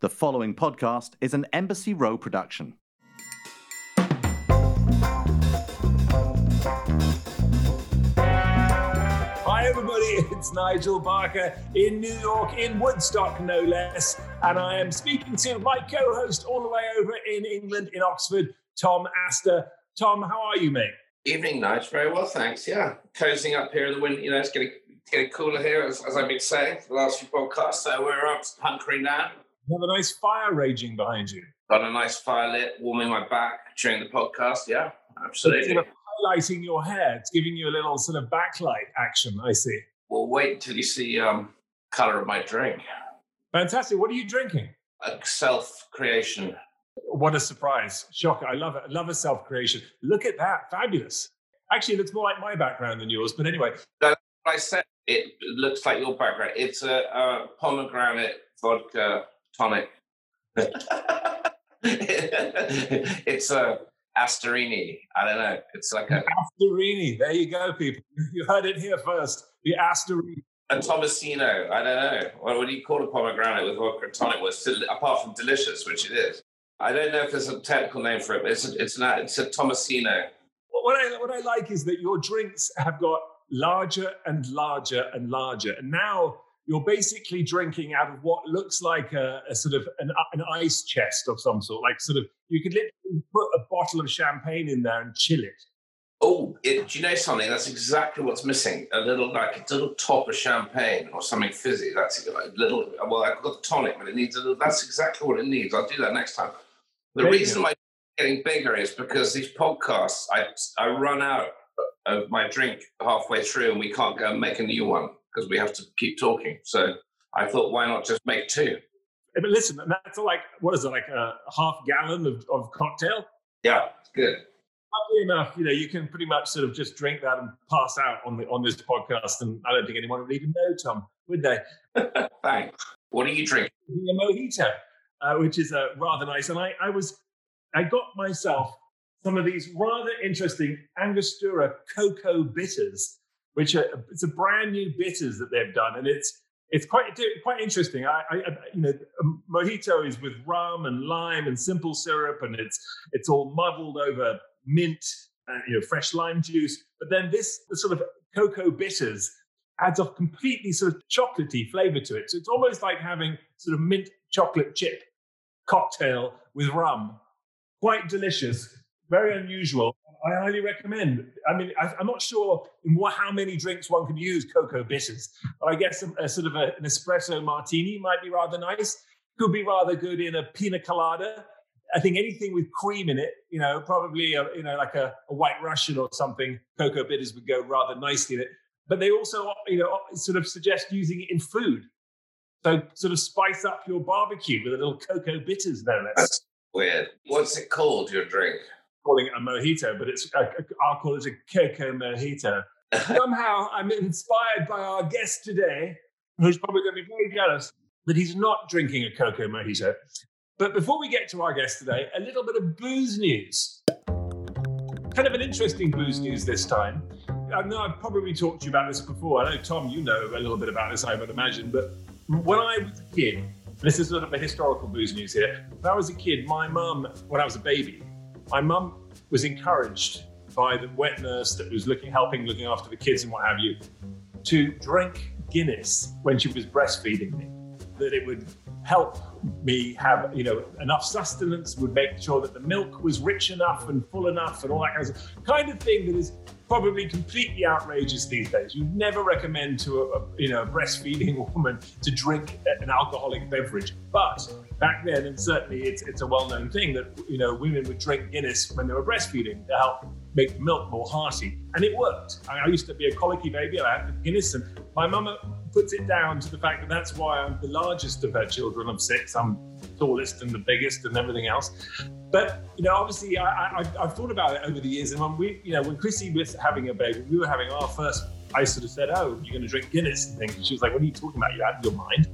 The following podcast is an Embassy Row production. Hi, everybody. It's Nigel Barker in New York, in Woodstock, no less. And I am speaking to my co host all the way over in England, in Oxford, Tom Astor. Tom, how are you, mate? Evening, Nigel. Very well, thanks. Yeah, cozying up here in the winter. You know, it's getting getting cooler here, as, as I've been saying for the last few podcasts. So we're up hunkering down. Have a nice fire raging behind you. Got a nice fire lit, warming my back during the podcast. Yeah, absolutely. Sort of highlighting your hair. It's giving you a little sort of backlight action, I see. We'll wait until you see um, color of my drink. Fantastic. What are you drinking? A self creation. What a surprise. Shocker. I love it. I love a self creation. Look at that. Fabulous. Actually, it looks more like my background than yours. But anyway, I said it looks like your background. It's a, a pomegranate vodka tonic. it's a Astorini. I don't know. It's like a, Astorini. There you go, people. You heard it here first. The Astorini. a Tomasino. I don't know. What, what do you call a pomegranate with vodka and tonic? Well, it's still, apart from delicious, which it is. I don't know if there's a technical name for it, but it's a, it's not. It's a Tomasino. What I, what I like is that your drinks have got larger and larger and larger. And now you're basically drinking out of what looks like a, a sort of an, uh, an ice chest of some sort. Like sort of, you could literally put a bottle of champagne in there and chill it. Oh, it, do you know something? That's exactly what's missing. A little like a little top of champagne or something fizzy. That's a little. Well, I've got the tonic, but it needs a little. That's exactly what it needs. I'll do that next time. The you reason my getting bigger is because these podcasts, I I run out of my drink halfway through, and we can't go and make a new one because we have to keep talking. So I thought, why not just make two? But listen, that's like, what is it, like a half gallon of, of cocktail? Yeah, it's good. Luckily enough, you know, you can pretty much sort of just drink that and pass out on the on this podcast, and I don't think anyone would even know, Tom, would they? Thanks. What are you drinking? a mojito, uh, which is uh, rather nice. And I, I was, I got myself some of these rather interesting Angostura cocoa bitters, which are it's a brand new bitters that they've done, and it's it's quite quite interesting. I, I you know, mojito is with rum and lime and simple syrup, and it's it's all muddled over mint and you know fresh lime juice. But then this sort of cocoa bitters adds a completely sort of chocolatey flavor to it. So it's almost like having sort of mint chocolate chip cocktail with rum. Quite delicious, very unusual. I highly recommend. I mean, I, I'm not sure in what, how many drinks one can use cocoa bitters, but I guess a, a sort of a, an espresso martini might be rather nice. Could be rather good in a pina colada. I think anything with cream in it, you know, probably a, you know like a, a White Russian or something, cocoa bitters would go rather nicely in it. But they also, you know, sort of suggest using it in food. So sort of spice up your barbecue with a little cocoa bitters, no. That's weird. What's it called? Your drink? Calling it a mojito, but it's uh, i I'll call it a cocoa mojito. Somehow I'm inspired by our guest today, who's probably going to be very jealous that he's not drinking a cocoa mojito. But before we get to our guest today, a little bit of booze news. Kind of an interesting booze news this time. I know I've probably talked to you about this before. I know, Tom, you know a little bit about this, I would imagine. But when I was a kid, this is sort of a historical booze news here. When I was a kid, my mum, when I was a baby, my mum was encouraged by the wet nurse that was looking, helping, looking after the kids and what have you, to drink Guinness when she was breastfeeding me. That it would help me have, you know, enough sustenance, would make sure that the milk was rich enough and full enough and all that kind of kind of thing that is probably completely outrageous these days. You'd never recommend to a, a you know a breastfeeding woman to drink an alcoholic beverage, but back then, and certainly it's it's a well-known thing that you know women would drink Guinness when they were breastfeeding to help make the milk more hearty, and it worked. I, I used to be a colicky baby, I had Guinness, and my mama puts it down to the fact that that's why I'm the largest of her children of six. I'm tallest and the biggest and everything else. But you know, obviously, I, I, I've thought about it over the years, and when we, you know, when Chrissy was having a baby, we were having our first. I sort of said, "Oh, you're going to drink Guinness and things." And she was like, "What are you talking about? You out of your mind?"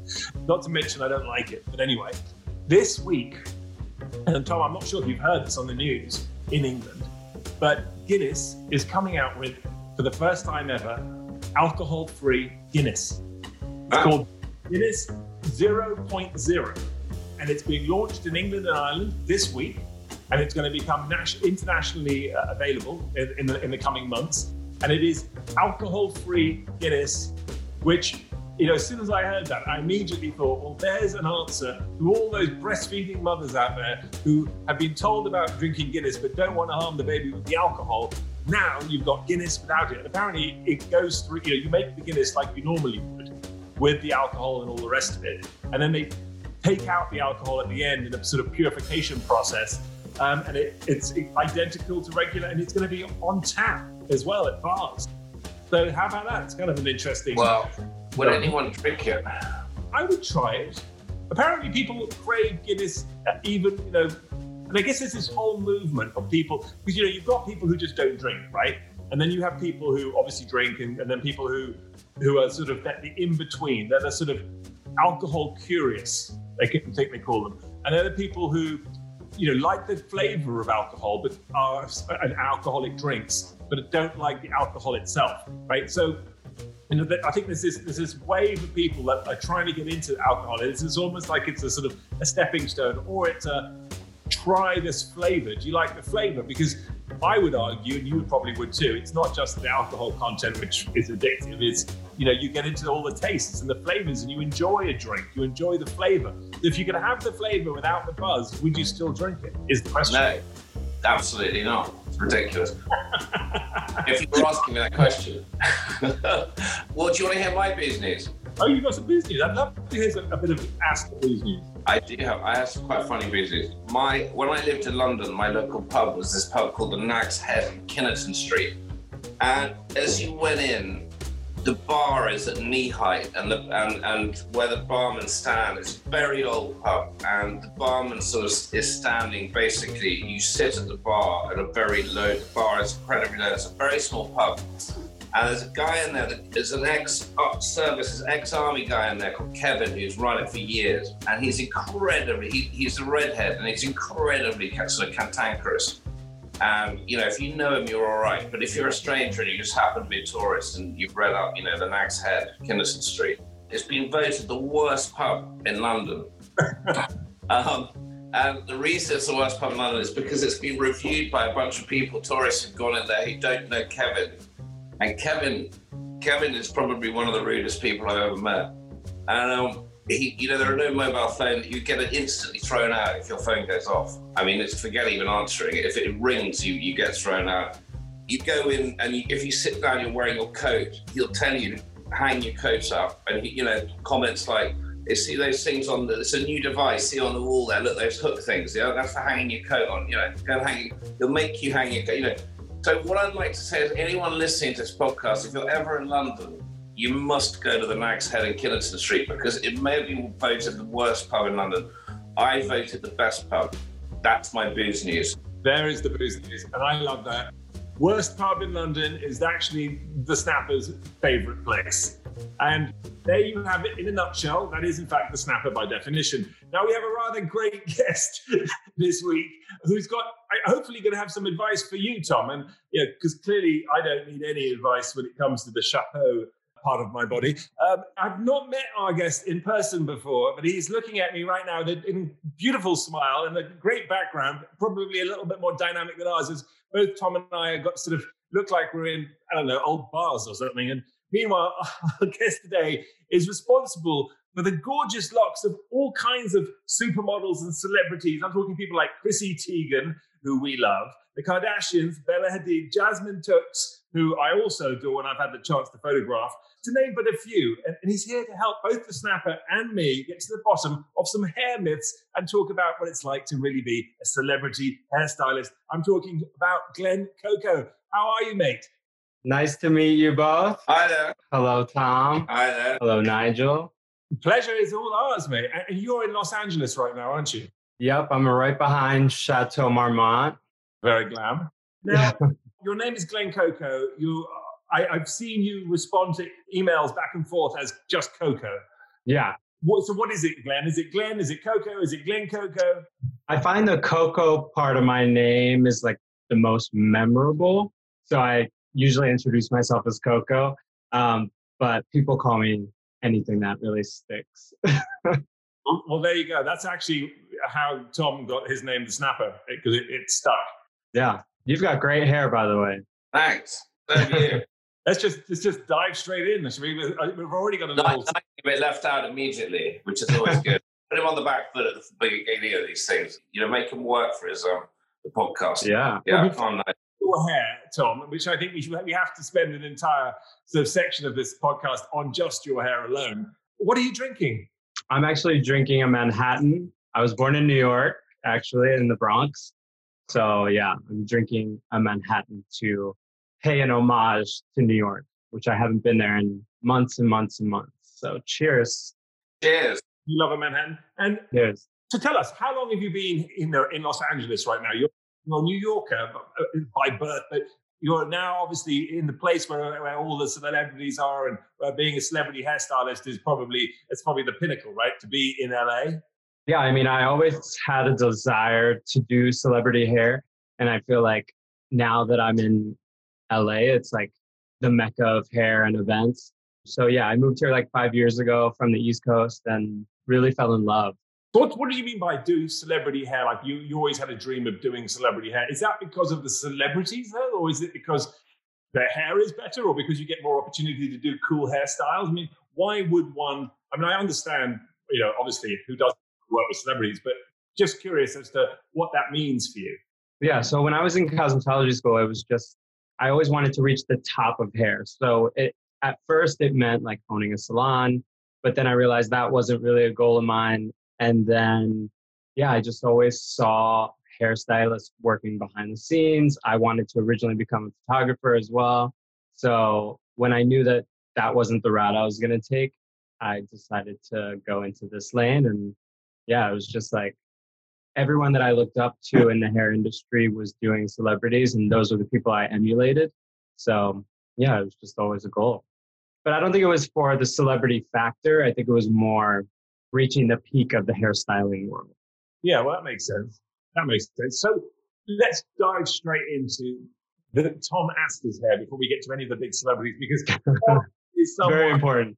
Not to mention, I don't like it. But anyway, this week, and Tom, I'm not sure if you've heard this on the news in England, but Guinness is coming out with, for the first time ever, alcohol-free Guinness. It's called Guinness 0.0. and it's being launched in England and Ireland this week, and it's going to become internationally uh, available in, in, the, in the coming months. And it is alcohol-free Guinness, which you know, as soon as I heard that, I immediately thought, well, there's an answer to all those breastfeeding mothers out there who have been told about drinking Guinness but don't want to harm the baby with the alcohol. Now you've got Guinness without it. And apparently it goes through, you know, you make the Guinness like you normally would with the alcohol and all the rest of it. And then they take out the alcohol at the end in a sort of purification process. Um, and it, it's identical to regular and it's going to be on tap as well at bars. So how about that? It's kind of an interesting. Well, would anyone drink it? I would try it. Apparently, people crave Guinness, uh, even you know. And I guess there's this whole movement of people because you know you've got people who just don't drink, right? And then you have people who obviously drink, and, and then people who who are sort of the in between. They're the sort of alcohol curious. They think they call them, and they're the people who you know like the flavour of alcohol, but are an alcoholic drinks, but don't like the alcohol itself, right? So you know, I think there's this there's this wave of people that are trying to get into alcohol. It's, it's almost like it's a sort of a stepping stone, or it's a try this flavor. Do you like the flavor? Because I would argue, and you probably would too, it's not just the alcohol content which is addictive. It's you know you get into all the tastes and the flavors, and you enjoy a drink. You enjoy the flavor. If you could have the flavor without the buzz, would you still drink it? Is the question? No, absolutely not. It's ridiculous. if you were asking me that question, well, do you want to hear my business? Oh, you got some business. I'd love to hear a bit of Ask business. I do have. I have some quite funny business. My when I lived in London, my local pub was this pub called the Nag's Head in Kinnerton Street, and as you went in, the bar is at knee height, and the and, and where the barman stand is very old pub, and the barman sort of is standing. Basically, you sit at the bar at a very low. The bar is incredibly low. It's a very small pub, and there's a guy in there that is an ex services ex army guy in there called Kevin, who's run it for years, and he's incredibly. He, he's a redhead, and he's incredibly sort of cantankerous. And you know, if you know him, you're all right. But if you're a stranger and you just happen to be a tourist and you've read up, you know, the Nag's Head, Kinnerton Street, it's been voted the worst pub in London. um, and the reason it's the worst pub in London is because it's been reviewed by a bunch of people, tourists who've gone in there who don't know Kevin. And Kevin, Kevin is probably one of the rudest people I've ever met. And um, he, you know, there are no mobile phones. You get it instantly thrown out if your phone goes off. I mean, it's forget even answering it. If it rings, you you get thrown out. You go in and you, if you sit down, you're wearing your coat. He'll tell you hang your coat up, and he, you know comments like, "See those things on the, it's a new device. See on the wall there. Look those hook things. That's for hanging your coat on. You know, go hang. He'll make you hang your coat. You know." So what I'd like to say is, anyone listening to this podcast, if you're ever in London you must go to the Nag's Head in Kinnerton Street because it may have been voted the worst pub in London. I voted the best pub. That's my booze news. There is the booze news, and I love that. Worst pub in London is actually the Snapper's favourite place. And there you have it in a nutshell. That is, in fact, the Snapper by definition. Now, we have a rather great guest this week who's got, hopefully, going to have some advice for you, Tom. And, yeah, because clearly I don't need any advice when it comes to the chapeau part of my body. Um, I've not met our guest in person before, but he's looking at me right now with a beautiful smile and a great background, probably a little bit more dynamic than ours. As both Tom and I have got sort of look like we're in, I don't know, old bars or something. And meanwhile, our guest today is responsible for the gorgeous locks of all kinds of supermodels and celebrities. I'm talking people like Chrissy Teigen, who we love, the Kardashians, Bella Hadid, Jasmine Tookes, who I also adore and I've had the chance to photograph, to name but a few. And, and, he's here to help both the snapper and me get to the bottom of some hair myths and talk about what it's like to really be a celebrity hairstylist. I'm talking about Glenn Coco. How are you, mate? Nice to meet you both. Hi there. Hello, Tom. Hi there. Hello, Nigel. Pleasure is all ours, mate. And you're in Los Angeles right now, aren't you? Yep, I'm right behind Chateau Marmont. Very glam. Now, your name is Glenn Coco. You I, have seen you respond to emails back and forth as just Coco. Yeah. What, so what is it, Glenn? Is it Glenn? Is it Coco? Is it Glenn Coco? I find the Coco part of my name is like the most memorable. So I usually introduce myself as Coco, um, but people call me anything that really sticks. Well, well, there you go. That's actually how Tom got his name, the Snapper, because it, it, stuck. Yeah, you've got great hair, by the way. Thanks. Thank you. let's just let's just dive straight in. We, we've already got a little. No, bit left out immediately, which is always good. Put him on the back foot at the beginning of these things. You know, make him work for his um the podcast. Yeah, yeah. Well, your hair, Tom, which I think we should we have to spend an entire sort of section of this podcast on just your hair alone. What are you drinking? I'm actually drinking a Manhattan. I was born in New York, actually, in the Bronx. So yeah, I'm drinking a Manhattan to pay an homage to New York, which I haven't been there in months and months and months. So cheers. Cheers. You love a Manhattan. And cheers. So tell us, how long have you been in the, in Los Angeles right now? You're, you're a New Yorker uh, by birth, but you're now obviously in the place where, where all the celebrities are, and uh, being a celebrity hairstylist is probably it's probably the pinnacle, right? To be in LA. Yeah, I mean, I always had a desire to do celebrity hair, and I feel like now that I'm in LA, it's like the mecca of hair and events. So yeah, I moved here like five years ago from the East Coast and really fell in love. What, what do you mean by do celebrity hair? Like you, you always had a dream of doing celebrity hair. Is that because of the celebrities though, or is it because their hair is better, or because you get more opportunity to do cool hairstyles? I mean, why would one? I mean, I understand, you know, obviously who doesn't work with celebrities, but just curious as to what that means for you. Yeah. So when I was in cosmetology school, I was just I always wanted to reach the top of hair. So it, at first it meant like owning a salon, but then I realized that wasn't really a goal of mine. And then, yeah, I just always saw hairstylists working behind the scenes. I wanted to originally become a photographer as well. So when I knew that that wasn't the route I was going to take, I decided to go into this lane. And yeah, it was just like everyone that I looked up to in the hair industry was doing celebrities, and those were the people I emulated. So yeah, it was just always a goal. But I don't think it was for the celebrity factor. I think it was more reaching the peak of the hairstyling world. Yeah, well, that makes sense. That makes sense. So let's dive straight into the Tom Astor's hair before we get to any of the big celebrities, because is very important.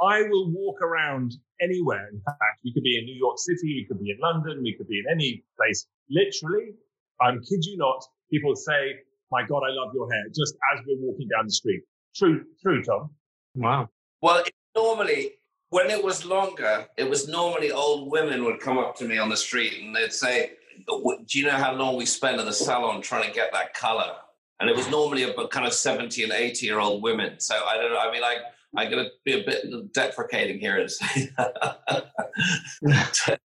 I will walk around anywhere. In fact, we could be in New York City, we could be in London, we could be in any place. Literally, I'm kid you not, people say, "My God, I love your hair," just as we're walking down the street. True, true, Tom. Wow. Well, normally when it was longer, it was normally old women would come up to me on the street and they'd say, "Do you know how long we spend in the salon trying to get that color?" And it was normally about kind of seventy and eighty year old women. So I don't know. I mean, like I'm going to be a bit deprecating here and say a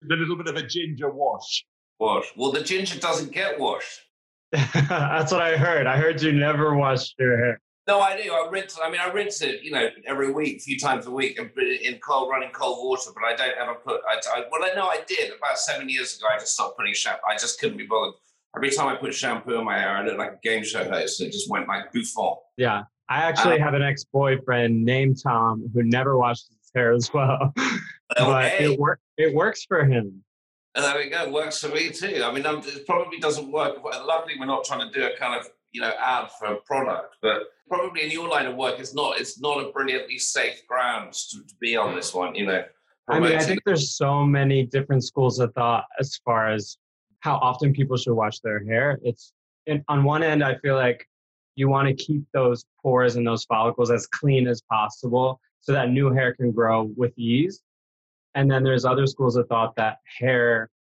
little bit of a ginger wash. Wash. Well, the ginger doesn't get washed. That's what I heard. I heard you never washed your hair. No, I do. I rinse. I mean, I rinse it, you know, every week, a few times a week, and in cold, running cold water. But I don't ever put. I, I well, I know I did about seven years ago. I just stopped putting shampoo. I just couldn't be bothered. Every time I put shampoo in my hair, I looked like a game show host. It just went like bouffant. Yeah, I actually um, have an ex-boyfriend named Tom who never washes his hair as well, but it works. It works for him. And there we go. It works for me too. I mean, I'm, it probably doesn't work. Luckily, we're not trying to do a kind of you know ad for a product, but probably in your line of work, it's not. It's not a brilliantly safe ground to, to be on this one. You know. I mean, I think there's so many different schools of thought as far as how often people should wash their hair. It's in, on one end, I feel like you want to keep those pores and those follicles as clean as possible so that new hair can grow with ease. And then there's other schools of thought that hair,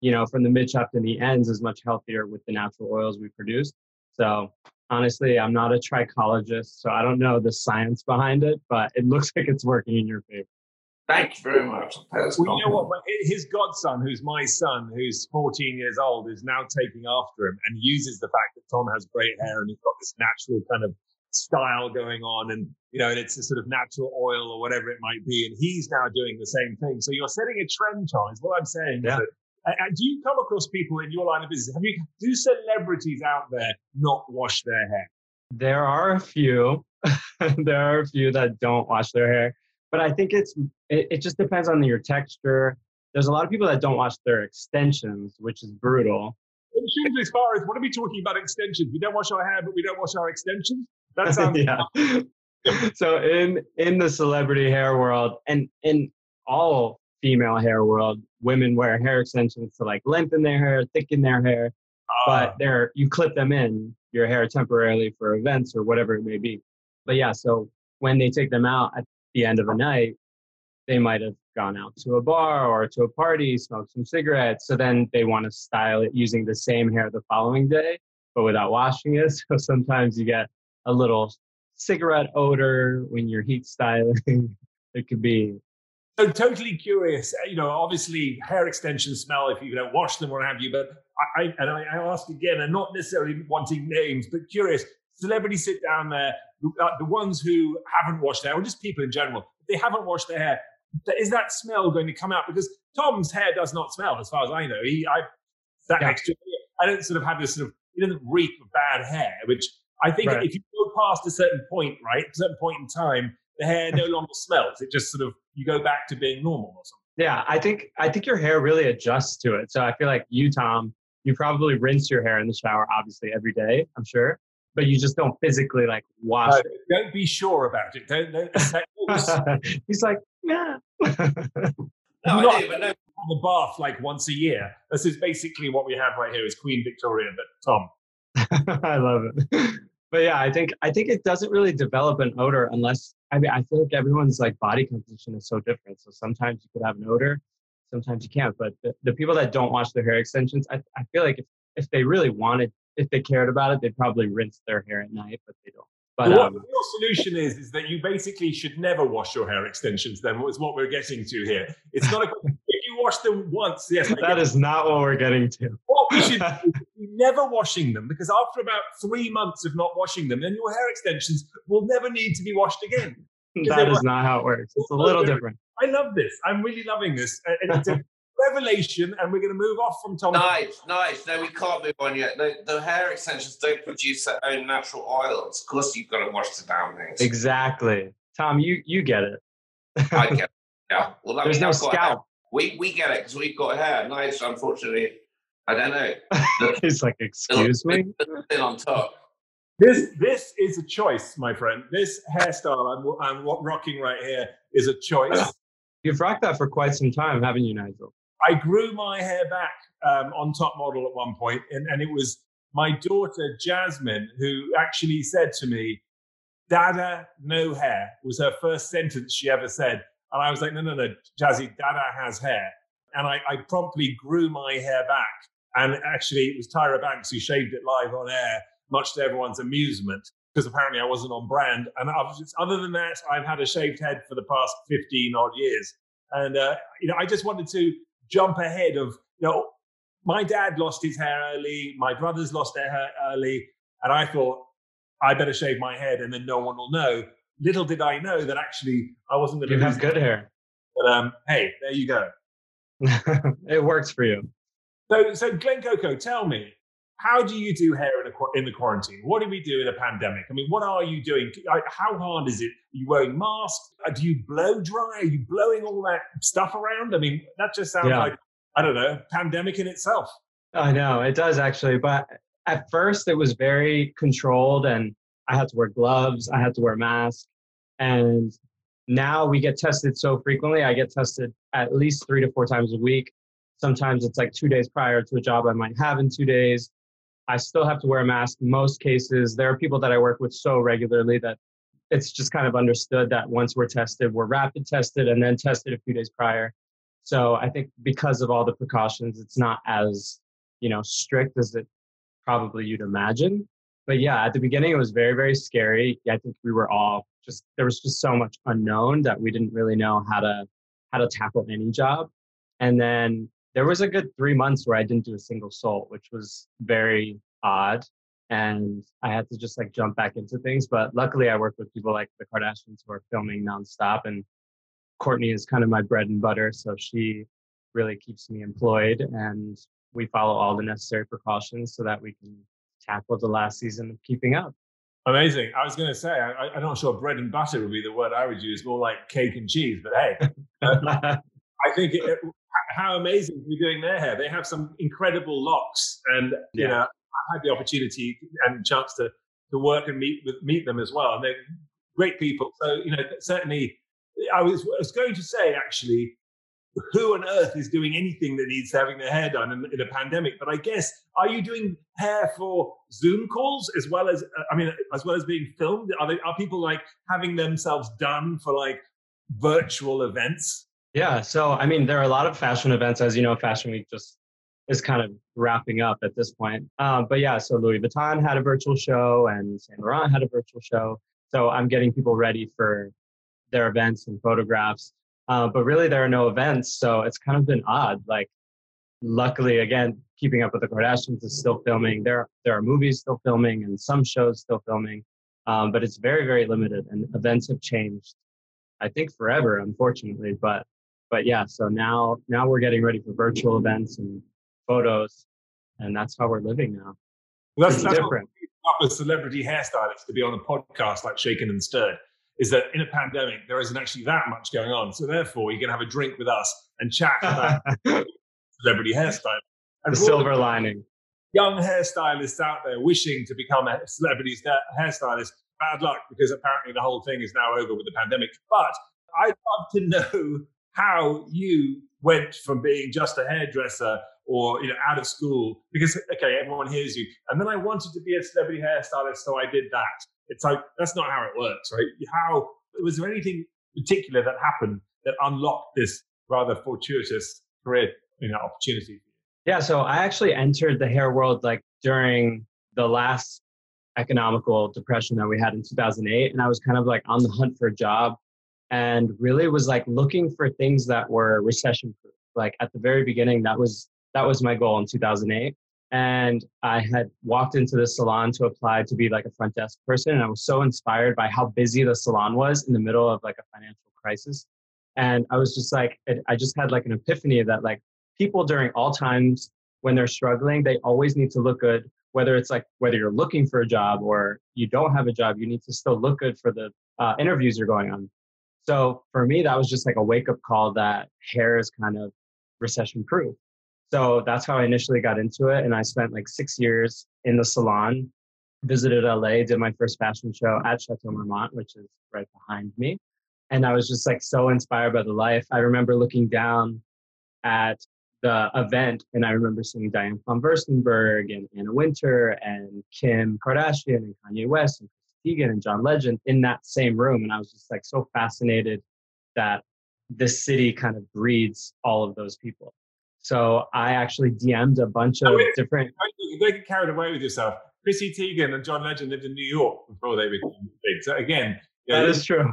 you know, from the mid shaft to the ends is much healthier with the natural oils we produce. So honestly, I'm not a trichologist, so I don't know the science behind it, but it looks like it's working in your favor. Thank you very much. Well, you know what? His godson, who's my son, who's 14 years old, is now taking after him and uses the fact that Tom has great hair and he's got this natural kind of style going on and you know and it's a sort of natural oil or whatever it might be and he's now doing the same thing so you're setting a trend tom is what i'm saying yeah. Uh, do you come across people in your line of business have you do celebrities out there not wash their hair there are a few there are a few that don't wash their hair but I think it's it, it just depends on your texture. There's a lot of people that don't wash their extensions, which is brutal. As far as what are we talking about extensions? We don't wash our hair, but we don't wash our extensions. That sounds yeah. so in in the celebrity hair world and in all female hair world, women wear hair extensions to like lengthen their hair, thicken their hair, but Ah, they're you clip them in your hair temporarily for events or whatever it may be. But yeah, so when they take them out at the end of a night, they might have gone out to a bar or to a party, smoked some cigarettes. So then they want to style it using the same hair the following day, but without washing it. So sometimes you get a little cigarette odor when you're heat styling. it could be so totally curious. uh, You know, obviously hair extensions smell if you don't wash them or have you. But I, I and I, I ask again, and not necessarily wanting names, but curious. Celebrities sit down there, uh, the ones who haven't washed their hair, or just people in general, they haven't washed their hair, is that smell going to come out? Because Tom's hair does not smell, as far as I know. He, I sat Yeah. next to him. I don't sort of have this sort of, he doesn't reek of bad hair, which I think Right. if you go past a certain point, right, a certain point in time, the hair no longer smells. It just sort of you go back to being normal or something. Yeah, I think I think your hair really adjusts to it. So I feel like you, Tom, you probably rinse your hair in the shower, obviously every day. I'm sure, but you just don't physically like wash Uh, don't be sure about it. Don't. don't. He's like, yeah. No, Not- I do, but no, the bath like once a year. This is basically what we have right here is Queen Victoria, but Tom. I love it. But yeah, I think I think it doesn't really develop an odor unless I mean I feel like everyone's like body composition is so different. So sometimes you could have an odor, sometimes you can't. But the, the people that don't wash their hair extensions, I, I feel like if, if they really wanted, if they cared about it, they'd probably rinse their hair at night, but they don't. But what um, the real solution is is that you basically should never wash your hair extensions. Then is what we're getting to here. It's not a if you wash them once. Yes, that is not what we're getting to. What we should do never washing them because after about three months of not washing them, then your hair extensions will never need to be washed again. That is not how it works. It's a little different. I love this. I'm really loving this. And It's a revelation, and we're going to move off from Tom. nice, nice. No, we can't move on yet. No, the hair extensions don't produce their own natural oils. Of course, you've got to wash the damn things. Exactly. Tom, you you get it. I get it. Yeah. Well, I There's mean, no I've got hair. scalp. We we get it because we've got hair. Nice. Unfortunately, I don't know. He's like, excuse me. Still on top. This this is a choice, my friend. This hairstyle I'm, I'm rocking right here is a choice. You've rocked that for quite some time, haven't you, Nigel? I grew my hair back um, on top model at one point, and, and it was my daughter Jasmine who actually said to me, "Dada, no hair," was her first sentence she ever said, and I was like, "No, no, no, Jazzy, Dada has hair," and I, I promptly grew my hair back, and actually it was Tyra Banks who shaved it live on air, much to everyone's amusement. Because apparently I wasn't on brand, and other than that, I've had a shaved head for the past fifteen odd years, and uh, you know I just wanted to jump ahead of you know my dad lost his hair early my brothers lost their hair early and i thought i better shave my head and then no one will know little did i know that actually i wasn't going to have good hair. but um hey there you go it works for you. so so glen coco tell me how do you do hair in, a, in the quarantine what do we do in a pandemic i mean what are you doing how hard is it are you wearing masks Uh, do you blow dry are you blowing all that stuff around i mean that just sounds Yeah. like i don't know pandemic in itself I know it does actually, but at first it was very controlled, and I had to wear gloves, I had to wear a mask, and now we get tested so frequently. I get tested at least three to four times a week. Sometimes it's like two days prior to a job I might have in two days. I still have to wear a mask. Most cases, there are people that I work with so regularly that it's just kind of understood that once we're tested, we're rapid tested and then tested a few days prior. So I think because of all the precautions, it's not as you know strict as it probably you'd imagine. But yeah, at the beginning it was very very scary. I think we were all just there was just so much unknown that we didn't really know how to how to tackle any job. And then there was a good three months where I didn't do a single soul, which was very odd. And I had to just like jump back into things. But luckily, I work with people like the Kardashians who are filming nonstop. And Kourtney is kind of my bread and butter. So she really keeps me employed. And we follow all the necessary precautions so that we can tackle the last season of keeping up. Amazing. I was going to say, I, I'm not sure bread and butter would be the word I would use, more like cake and cheese. But hey, I think it, how amazing to be doing their hair. They have some incredible locks, and you Yeah. know, I had the opportunity and chance to to work and meet with meet them as well, and they're great people. So you know, certainly, I was, I was going to say actually, who on earth is doing anything that needs having their hair done in, in, a pandemic? But I guess are you doing hair for Zoom calls as well as uh, I mean as well as being filmed? Are they, are people like having themselves done for like virtual events? Yeah, so I mean there are a lot of fashion events as you know Fashion Week just is kind of wrapping up at this point. Um, but yeah, so Louis Vuitton had a virtual show and Saint Laurent had a virtual show. So I'm getting people ready for their events and photographs. Uh, but really, there are no events, so it's kind of been odd. Like, luckily, again, keeping up with the Kardashians is still filming. There, there are movies still filming and some shows still filming, um, but it's very, very limited. And events have changed, I think, forever, unfortunately. But, but yeah. So now, now we're getting ready for virtual events and photos, and that's how we're living now. Well, that's, that's different. A celebrity hairstylist to be on a podcast like Shaken and Stirred is that in a pandemic, there isn't actually that much going on. So therefore, you can have a drink with us and chat about celebrity hairstyle. And the silver lining. Young hairstylists out there wishing to become a celebrity hairstylist, bad luck because apparently the whole thing is now over with the pandemic. But I'd love to know how you went from being just a hairdresser or you know out of school because okay everyone hears you and then i wanted to be a celebrity hairstylist so i did that it's like that's not how it works, right? How was there anything particular that happened that unlocked this rather fortuitous career you know, opportunity? Yeah, so I actually entered the hair world like during the last economical depression that we had in 2008 and I was kind of like on the hunt for a job and really was like looking for things that were recession proof. Like at the very beginning that was that was my goal in 2008 and I had walked into the salon to apply to be like a front desk person. And I was so inspired by how busy the salon was in the middle of like a financial crisis. And I was just like, I just had like an epiphany that like people during all times when they're struggling, they always need to look good. Whether it's like whether you're looking for a job or you don't have a job, you need to still look good for the uh, interviews you're going on. So for me, that was just like a wake up call that hair is kind of recession proof. So that's how I initially got into it. And I spent like six years in the salon, visited LA, did my first fashion show at Chateau Marmont, which is right behind me. And I was just like so inspired by the life. I remember looking down at the event and I remember seeing Diane von Furstenberg and Anna Wintour and Kim Kardashian and Kanye West and Teigen and John Legend in that same room. And I was just like so fascinated that this city kind of breeds all of those people. So I actually DM'd a bunch of oh, different. They get carried away with yourself. Chrissy Teigen and John Legend lived in New York before they became big. So again, that is true.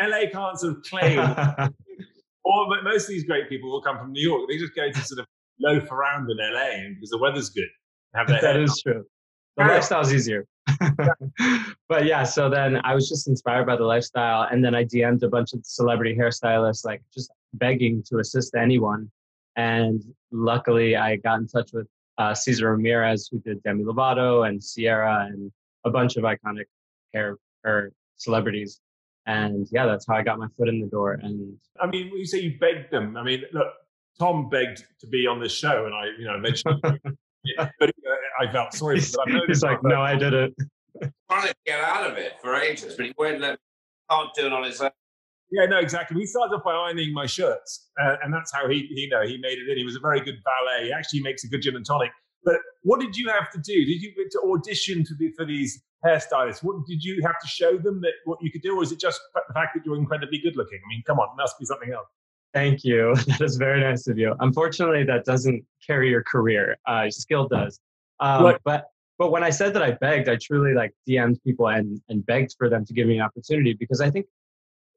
LA can't sort of claim. or most of these great people will come from New York. They just go to sort of loaf around in LA because the weather's good. Have that is true. The lifestyle's easier. but yeah, so then I was just inspired by the lifestyle, and then I DM'd a bunch of celebrity hairstylists, like just begging to assist anyone and luckily, I got in touch with uh, Cesar Ramirez, who did Demi Lovato and Ciara and a bunch of iconic hair or celebrities. And yeah, that's how I got my foot in the door. And I mean, you say you begged them, I mean, look, Tom begged to be on this show, and I, you know, mentioned, but uh, I felt sorry. for He's, he's like, no, I didn't. Trying to get out of it for ages, but he won't let. Can't do it on his own. Yeah, no, exactly. He started off by ironing my shirts, uh, and that's how he, he, you know, he made it in. He was a very good valet. He actually makes a good gin and tonic. But what did you have to do? Did you to audition to be for these hairstylists? What did you have to show them that what you could do, or is it just the fact that you're incredibly good looking? I mean, come on, it must be something else. Thank you. That is very nice of you. Unfortunately, that doesn't carry your career. Uh, skill does. Um, but but when I said that I begged, I truly like DM'd people and and begged for them to give me an opportunity because I think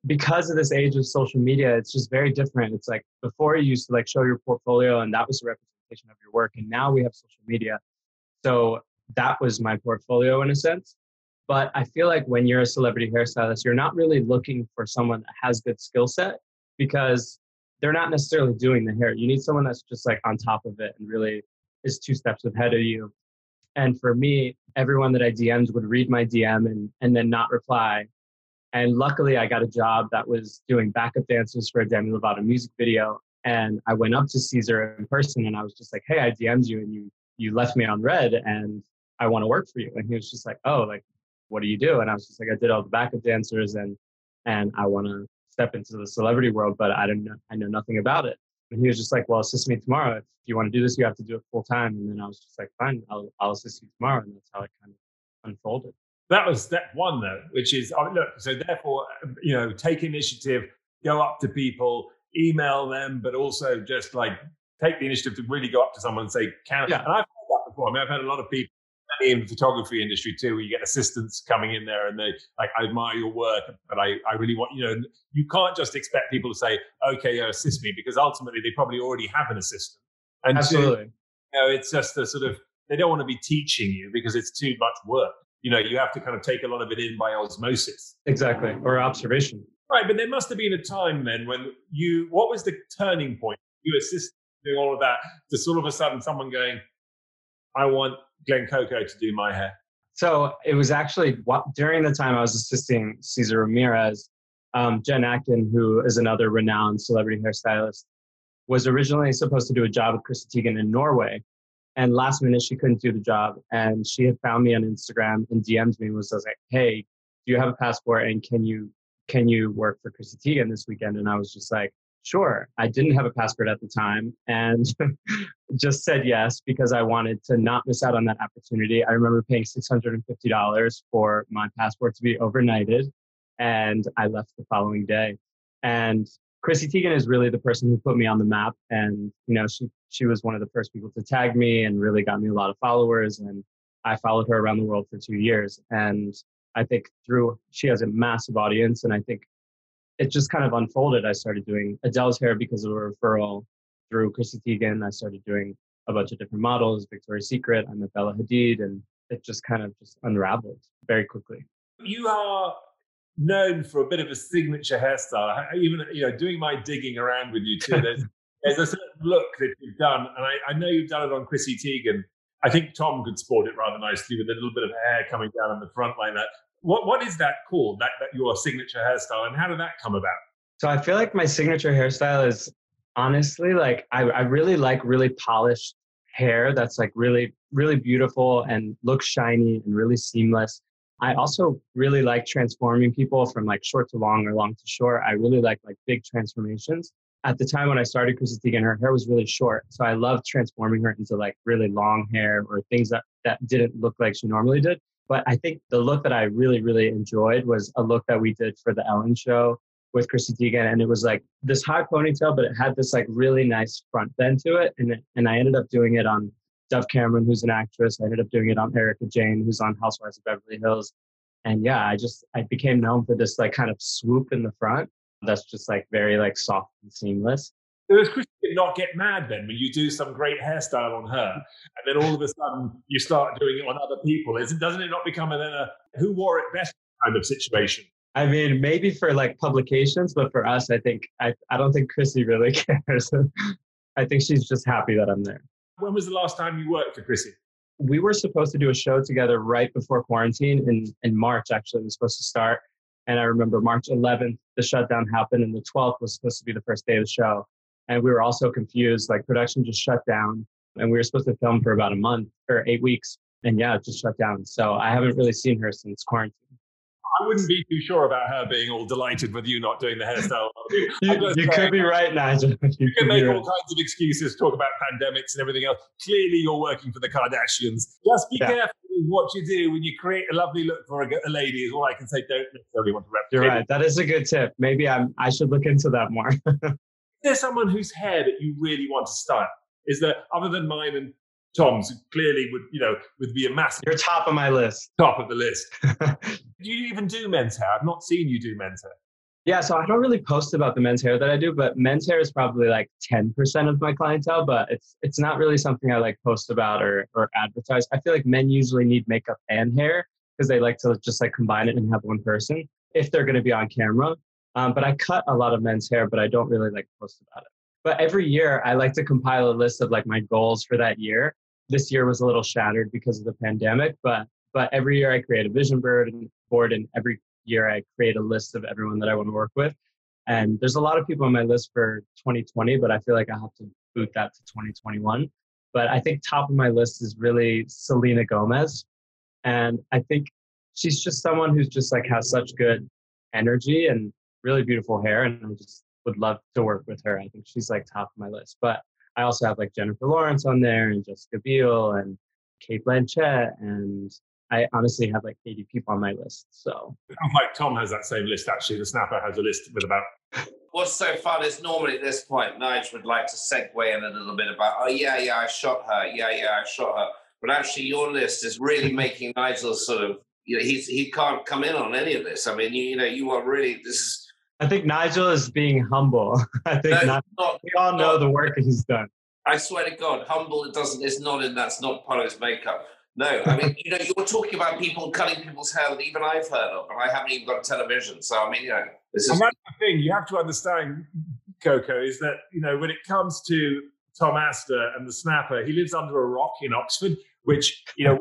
because of this age of social media, it's just very different. It's like before you used to like show your portfolio and that was a representation of your work. And now we have social media. So that was my portfolio in a sense. But I feel like when you're a celebrity hairstylist, you're not really looking for someone that has good skill set because they're not necessarily doing the hair. You need someone that's just like on top of it and really is two steps ahead of you. And for me, everyone that I DM'd would read my DM and, and then not reply and luckily, I got a job that was doing backup dancers for a Demi Lovato music video. And I went up to Cesar in person and I was just like, hey, I DM'd you and you you left me on read and I want to work for you. And he was just like, oh, like, what do you do? And I was just like, I did all the backup dancers and and I want to step into the celebrity world, but I don't know, I know nothing about it. And he was just like, well, assist me tomorrow. If you want to do this, you have to do it full time. And then I was just like, fine, I'll, I'll assist you tomorrow. And that's how it kind of unfolded. That was step one, though, which is oh, look. So therefore, you know, take initiative, go up to people, email them, but also just like take the initiative to really go up to someone and say, "Can?" Yeah. And I've heard that before. I mean, I've had a lot of people in the photography industry too, where you get assistants coming in there and they like, I admire your work, but I, I really want, you know, you can't just expect people to say, okay, yeah, assist me, because ultimately they probably already have an assistant. And Absolutely. you know, it's just a sort of, they don't want to be teaching you because it's too much work. You know, you have to kind of take a lot of it in by osmosis. Exactly. Or observation. Right. But there must have been a time then when you, what was the turning point? You assist doing all of that to sort of a sudden someone going, I want Glenn Coco to do my hair? So it was actually during the time I was assisting Cesar Ramirez, um, Jen Atkin, who is another renowned celebrity hairstylist, was originally supposed to do a job with Chrissy Teigen in Norway. And last minute, she couldn't do the job. And she had found me on Instagram and DM'd me and was like, hey, do you have a passport and can you can you work for Chrissy Teigen this weekend? And I was just like, sure. I didn't have a passport at the time and just said yes because I wanted to not miss out on that opportunity. I remember paying $650 for my passport to be overnighted and I left the following day. And Chrissy Teigen is really the person who put me on the map. And, you know, she, she was one of the first people to tag me and really got me a lot of followers. And I followed her around the world for two years. And I think through, she has a massive audience. And I think it just kind of unfolded. I started doing Adele's hair because of a referral through Chrissy Teigen. I started doing a bunch of different models, Victoria's Secret. I met Bella Hadid, and it just kind of just unraveled very quickly. You are known for a bit of a signature hairstyle. Even you know, doing my digging around with you too. There's there's a certain look that you've done, and I, I know you've done it on Chrissy Teigen. I think Tom could sport it rather nicely with a little bit of hair coming down on the front like that. What what is that called? That that your signature hairstyle, and how did that come about? So I feel like my signature hairstyle is honestly like I, I really like really polished hair that's like really really beautiful and looks shiny and really seamless. I also really like transforming people from like short to long or long to short. I really like like big transformations. At the time when I started Chrissy Teigen, her hair was really short. So I loved transforming her into like really long hair or things that, that didn't look like she normally did. But I think the look that I really, really enjoyed was a look that we did for the Ellen show with Chrissy Teigen. And it was like this high ponytail, but it had this like really nice front bend to it. And, it, and I ended up doing it on Dove Cameron, who's an actress. I ended up doing it on Erika Jayne, who's on Housewives of Beverly Hills. And yeah, I just, I became known for this like kind of swoop in the front that's just like very like soft and seamless. Does Chrissy not get mad then when you do some great hairstyle on her, and then all of a sudden you start doing it on other people? Isn't doesn't it not become a, a who wore it best kind of situation? I mean, maybe for like publications, but for us, I think I, I don't think Chrissy really cares. I think she's just happy that I'm there. When was the last time you worked for Chrissy? We were supposed to do a show together right before quarantine in, in March, actually, it was supposed to start. And I remember March 11th, the shutdown happened, and the 12th was supposed to be the first day of the show. And we were also confused. Like production just shut down, and we were supposed to film for about a month or eight weeks. And yeah, it just shut down. So I haven't really seen her since quarantine. I wouldn't be too sure about her being all delighted with you not doing the hairstyle. you, you could be right, Nigel. You, you can make all right. kinds of excuses, talk about pandemics and everything else. Clearly, you're working for the Kardashians. Just be yeah. careful with what you do when you create a lovely look for a, a lady. Is all I can say. Don't necessarily want to replicate. You're right. That is a good tip. Maybe I'm. I should look into that more. is there someone whose hair that you really want to style? Is there other than mine and Tom's clearly would, you know, would be a massive. You're top of my list. Top of the list. do you even do men's hair? I've not seen you do men's hair. Yeah, so I don't really post about the men's hair that I do, but men's hair is probably like 10% of my clientele, but it's it's not really something I like post about or or advertise. I feel like men usually need makeup and hair because they like to just like combine it and have one person if they're going to be on camera. Um, but I cut a lot of men's hair, but I don't really like post about it. But every year I like to compile a list of like my goals for that year this year was a little shattered because of the pandemic, but but every year I create a vision board and board, and every year I create a list of everyone that I want to work with. And there's a lot of people on my list for 2020, but I feel like I have to boot that to 2021. But I think top of my list is really Selena Gomez, and I think she's just someone who's just like has such good energy and really beautiful hair, and I just would love to work with her. I think she's like top of my list. But I also have like Jennifer Lawrence on there, and Jessica Biel, and Cate Blanchett, and I honestly have like 80 people on my list. So, oh, like Tom has that same list. Actually, the Snapper has a list with about. What's so fun is normally at this point, Nigel would like to segue in a little bit about, oh yeah, yeah, I shot her, yeah, yeah, I shot her. But actually, your list is really making Nigel sort of, you know, he's he can't come in on any of this. I mean, you, you know, you are really this is. I think Nigel is being humble. I think No, not, not, we all know the work he's done. I swear to God, humble. It doesn't. It's not in. That's not part of his makeup. No, I mean, you know, you're talking about people cutting people's hair that even I've heard of, and I haven't even got a television. So I mean, you know, this is And that's the thing you have to understand, Coco, is that you know when it comes to Tom Astor and the Snapper, he lives under a rock in Oxford, which you know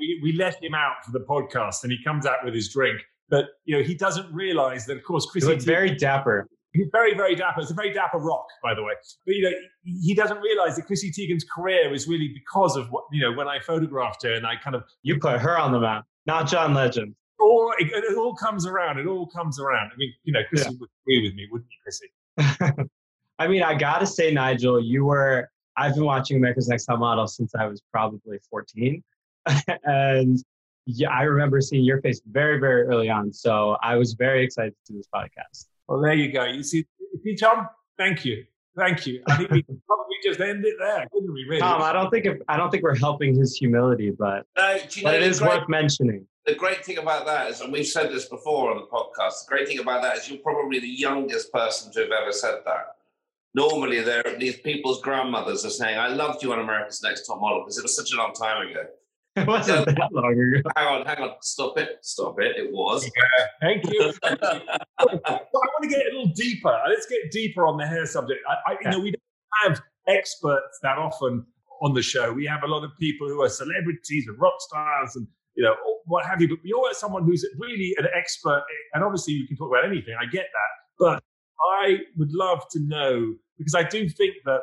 we, we let him out for the podcast, and he comes out with his drink. But you know he doesn't realise that, of course, He Chrissy looks very dapper. He's very, very dapper. It's a very dapper rock, by the way. But you know, he doesn't realize that Chrissy Teigen's career is really because of what you know. When I photographed her, and I kind of You put her on the map, not John Legend. all it, it all comes around. It all comes around. I mean, you know, Chrissy would agree with me, wouldn't you, Chrissy? I mean, I gotta say, Nigel, you were. I've been watching America's Next Top Model since I was probably 14, and yeah, I remember seeing your face very, very early on. So I was very excited to do this podcast. Well, there you go. You see, see, Tom. Thank you, thank you. I think we could probably just end it there, couldn't we? Really? Tom, I don't think if, I don't think we're helping his humility, but no. Do you know but it the is great- worth mentioning. the great thing about that is, and we've said this before on the podcast, the great thing about that is you're probably the youngest person to have ever said that. Normally, there these people's grandmothers are saying, "I loved you on America's Next Top Model" because it was such a long time ago. It wasn't that long ago. Hang on, hang on, stop it, stop it. It was. Yeah, Thank you. But I want to get a little deeper. Let's get deeper on the hair subject. I, I, you know, we don't have experts that often on the show. We have a lot of people who are celebrities and rock stars and you know what have you. But you're someone who's really an expert, and obviously you can talk about anything. I get that, but I would love to know because I do think that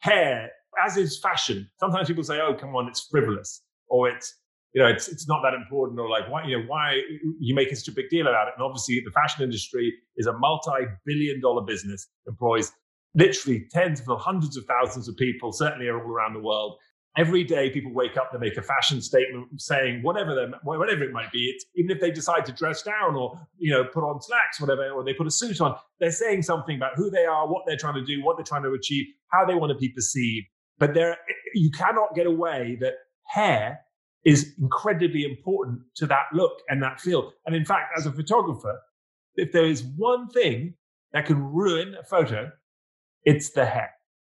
hair, as is fashion, sometimes people say, "Oh, come on, it's frivolous," or it's you know, it's it's not that important, or like why you know why you making such a big deal about it. And obviously, the fashion industry is a multi-billion-dollar business, employs literally tens of hundreds of thousands of people, certainly all around the world. Every day, people wake up, they make a fashion statement saying whatever they whatever it might be. It's even if they decide to dress down or you know put on slacks, whatever, or they put a suit on, they're saying something about who they are, what they're trying to do, what they're trying to achieve, how they want to be perceived. But there, you cannot get away that hair is incredibly important to that look and that feel. And in fact, as a photographer, if there is one thing that can ruin a photo, it's the hair.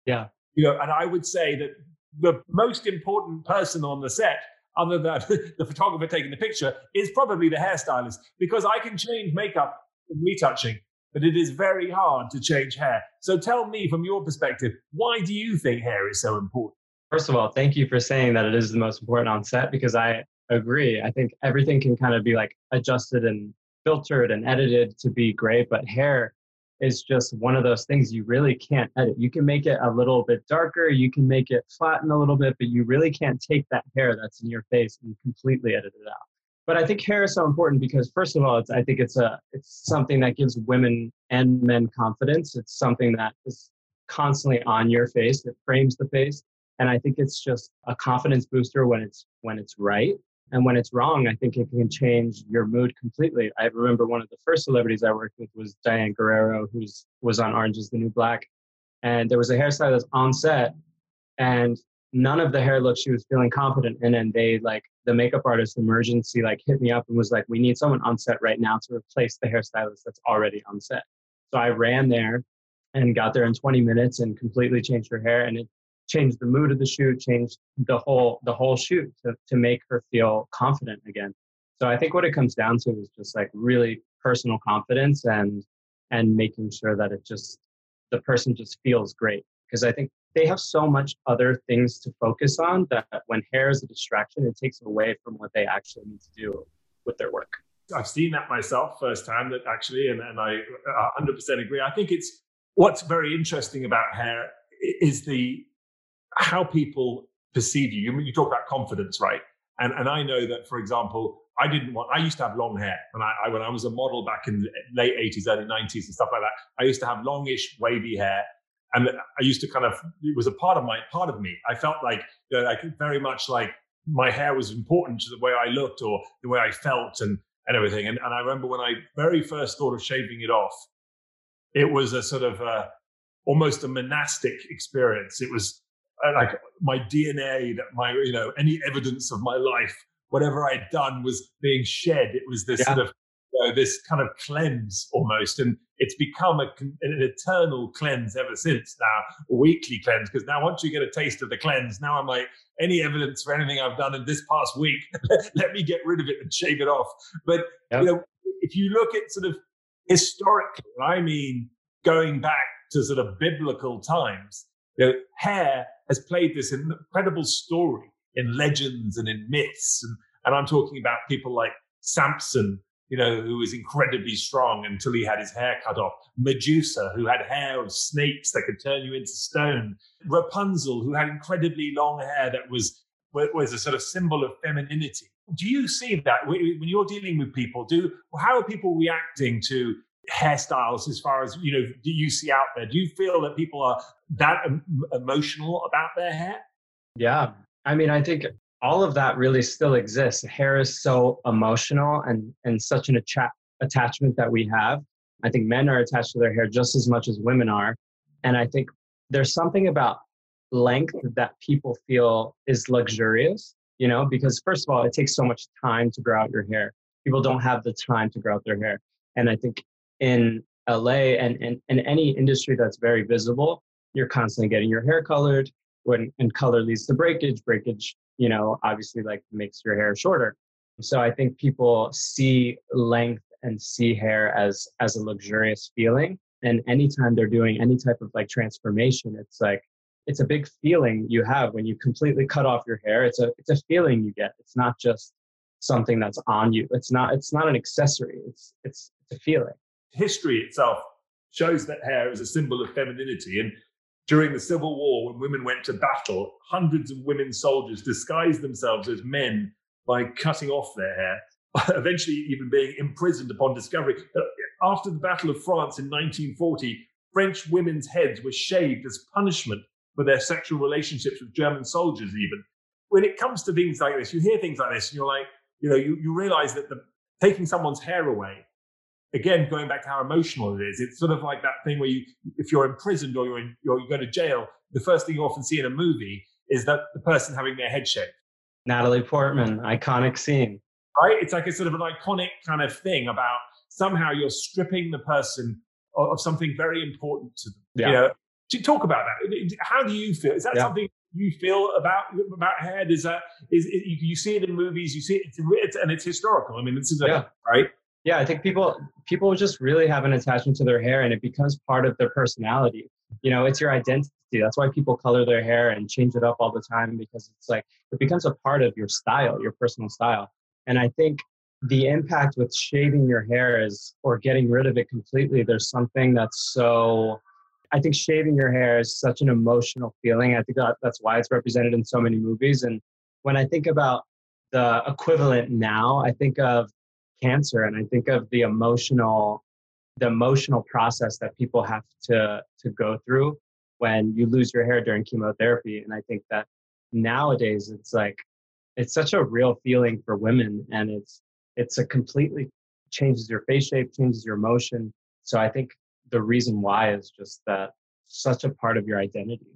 Yeah. You know, and I would say that the most important person on the set, other than the photographer taking the picture, is probably the hairstylist because I can change makeup and retouching, but it is very hard to change hair. So tell me from your perspective, why do you think hair is so important? First of all, thank you for saying that it is the most important on set because I agree. I think everything can kind of be like adjusted and filtered and edited to be great, but hair is just one of those things you really can't edit. You can make it a little bit darker, you can make it flatten a little bit, but you really can't take that hair that's in your face and completely edit it out. But I think hair is so important because first of all, it's, I think it's a it's something that gives women and men confidence. It's something that is constantly on your face. It frames the face and i think it's just a confidence booster when it's when it's right. And when it's wrong i think it can change your mood completely. I remember one of the first celebrities i worked with was diane guerrero who's was on orange is the new black. And there was a hairstylist on set and none of the hair looks she was feeling confident in and they like the makeup artist emergency like hit me up and was like we need someone on set right now to replace the hairstylist that's already on set. So i ran there and got there in 20 minutes and completely changed her hair and it changed the mood of the shoot, changed the whole the whole shoot to, to make her feel confident again. So I think what it comes down to is just like really personal confidence and and making sure that it just the person just feels great. Because I think they have so much other things to focus on that when hair is a distraction, it takes away from what they actually need to do with their work. I've seen that myself firsthand, that actually, and, and I uh, 100% agree. I think it's what's very interesting about hair is the how people perceive you. You, talk about confidence, right? And, and I know that, for example, I didn't want. I used to have long hair when I, I when I was a model back in the late eighties, early nineties, and stuff like that. I used to have longish, wavy hair, and I used to kind of. It was a part of my part of me. I felt like you know, like very much like my hair was important to the way I looked or the way I felt and and everything. And and I remember when I very first thought of shaving it off, it was a sort of a, almost a monastic experience. It was uh, Uh, like my DNA, that my you know any evidence of my life, whatever I'd done was being shed. It was this yeah. sort of you know, this kind of cleanse almost, and it's become a, an eternal cleanse ever since now, a weekly cleanse. Because now once you get a taste of the cleanse, now I'm like any evidence for anything I've done in this past week, let me get rid of it and shave it off. But you know, if you look at sort of historically, I mean going back to sort of biblical times, you know, hair has played this incredible story in legends and in myths. And, and I'm talking about people like Samson, you know, who was incredibly strong until he had his hair cut off. Medusa, who had hair of snakes that could turn you into stone. Rapunzel, who had incredibly long hair that was was a sort of symbol of femininity. Do you see that when you're dealing with people? Do how are people reacting to hairstyles as far as you know do you see out there? Do you feel that people are that emotional about their hair? Yeah. I mean i think all of that really still exists. Hair is so emotional and and such an atta- attachment that we have. I think men are attached to their hair just as much as women are. And i think there's something about length that people feel is luxurious you know because first of all it takes so much time to grow out your hair. People don't have the time to grow out their hair. And i think in LA and, and, and any industry that's very visible, you're constantly getting your hair colored. When and color leads to breakage, breakage, you know, obviously like makes your hair shorter. So I think people see length and see hair as as a luxurious feeling. And anytime they're doing any type of like transformation, it's like it's a big feeling you have when you completely cut off your hair. It's a it's a feeling you get. It's not just something that's on you. It's not it's not an accessory. It's it's it's a feeling history itself shows that hair is a symbol of femininity. And during the Civil War, when women went to battle, hundreds of women soldiers disguised themselves as men by cutting off their hair, eventually even being imprisoned upon discovery. After the Battle of France in 1940, French women's heads were shaved as punishment for their sexual relationships with German soldiers, even. When it comes to things like this, you hear things like this, and you're like, you know, you, you realize that the, taking someone's hair away again, going back to how emotional it is, it's sort of like that thing where you, if you're imprisoned or you're in, you're, you go to jail, the first thing you often see in a movie is that the person having their head shaved. Natalie Portman, iconic scene. Right? It's like a sort of an iconic kind of thing about somehow you're stripping the person of, of something very important to them. Yeah. You know, to talk about that, how do you feel? Is that yeah. something you feel about about hair? Is that is, is you, you, see it in movies? You see it, it's, it's, and it's historical. I mean, this is a, yeah. right yeah i think people people just really have an attachment to their hair and it becomes part of their personality. You know it's your identity. That's why people color their hair and change it up all the time because it's like it becomes a part of your style your personal style. And i think the impact with shaving your hair is or getting rid of it completely there's something that's so i think shaving your hair is such an emotional feeling. I think that, that's why it's represented in so many movies. And when i think about the equivalent now i think of cancer and i think of the emotional the emotional process that people have to to go through when you lose your hair during chemotherapy and i think that nowadays it's like it's such a real feeling for women and it's it's a completely changes your face shape changes your emotion so i think the reason why is just that such a part of your identity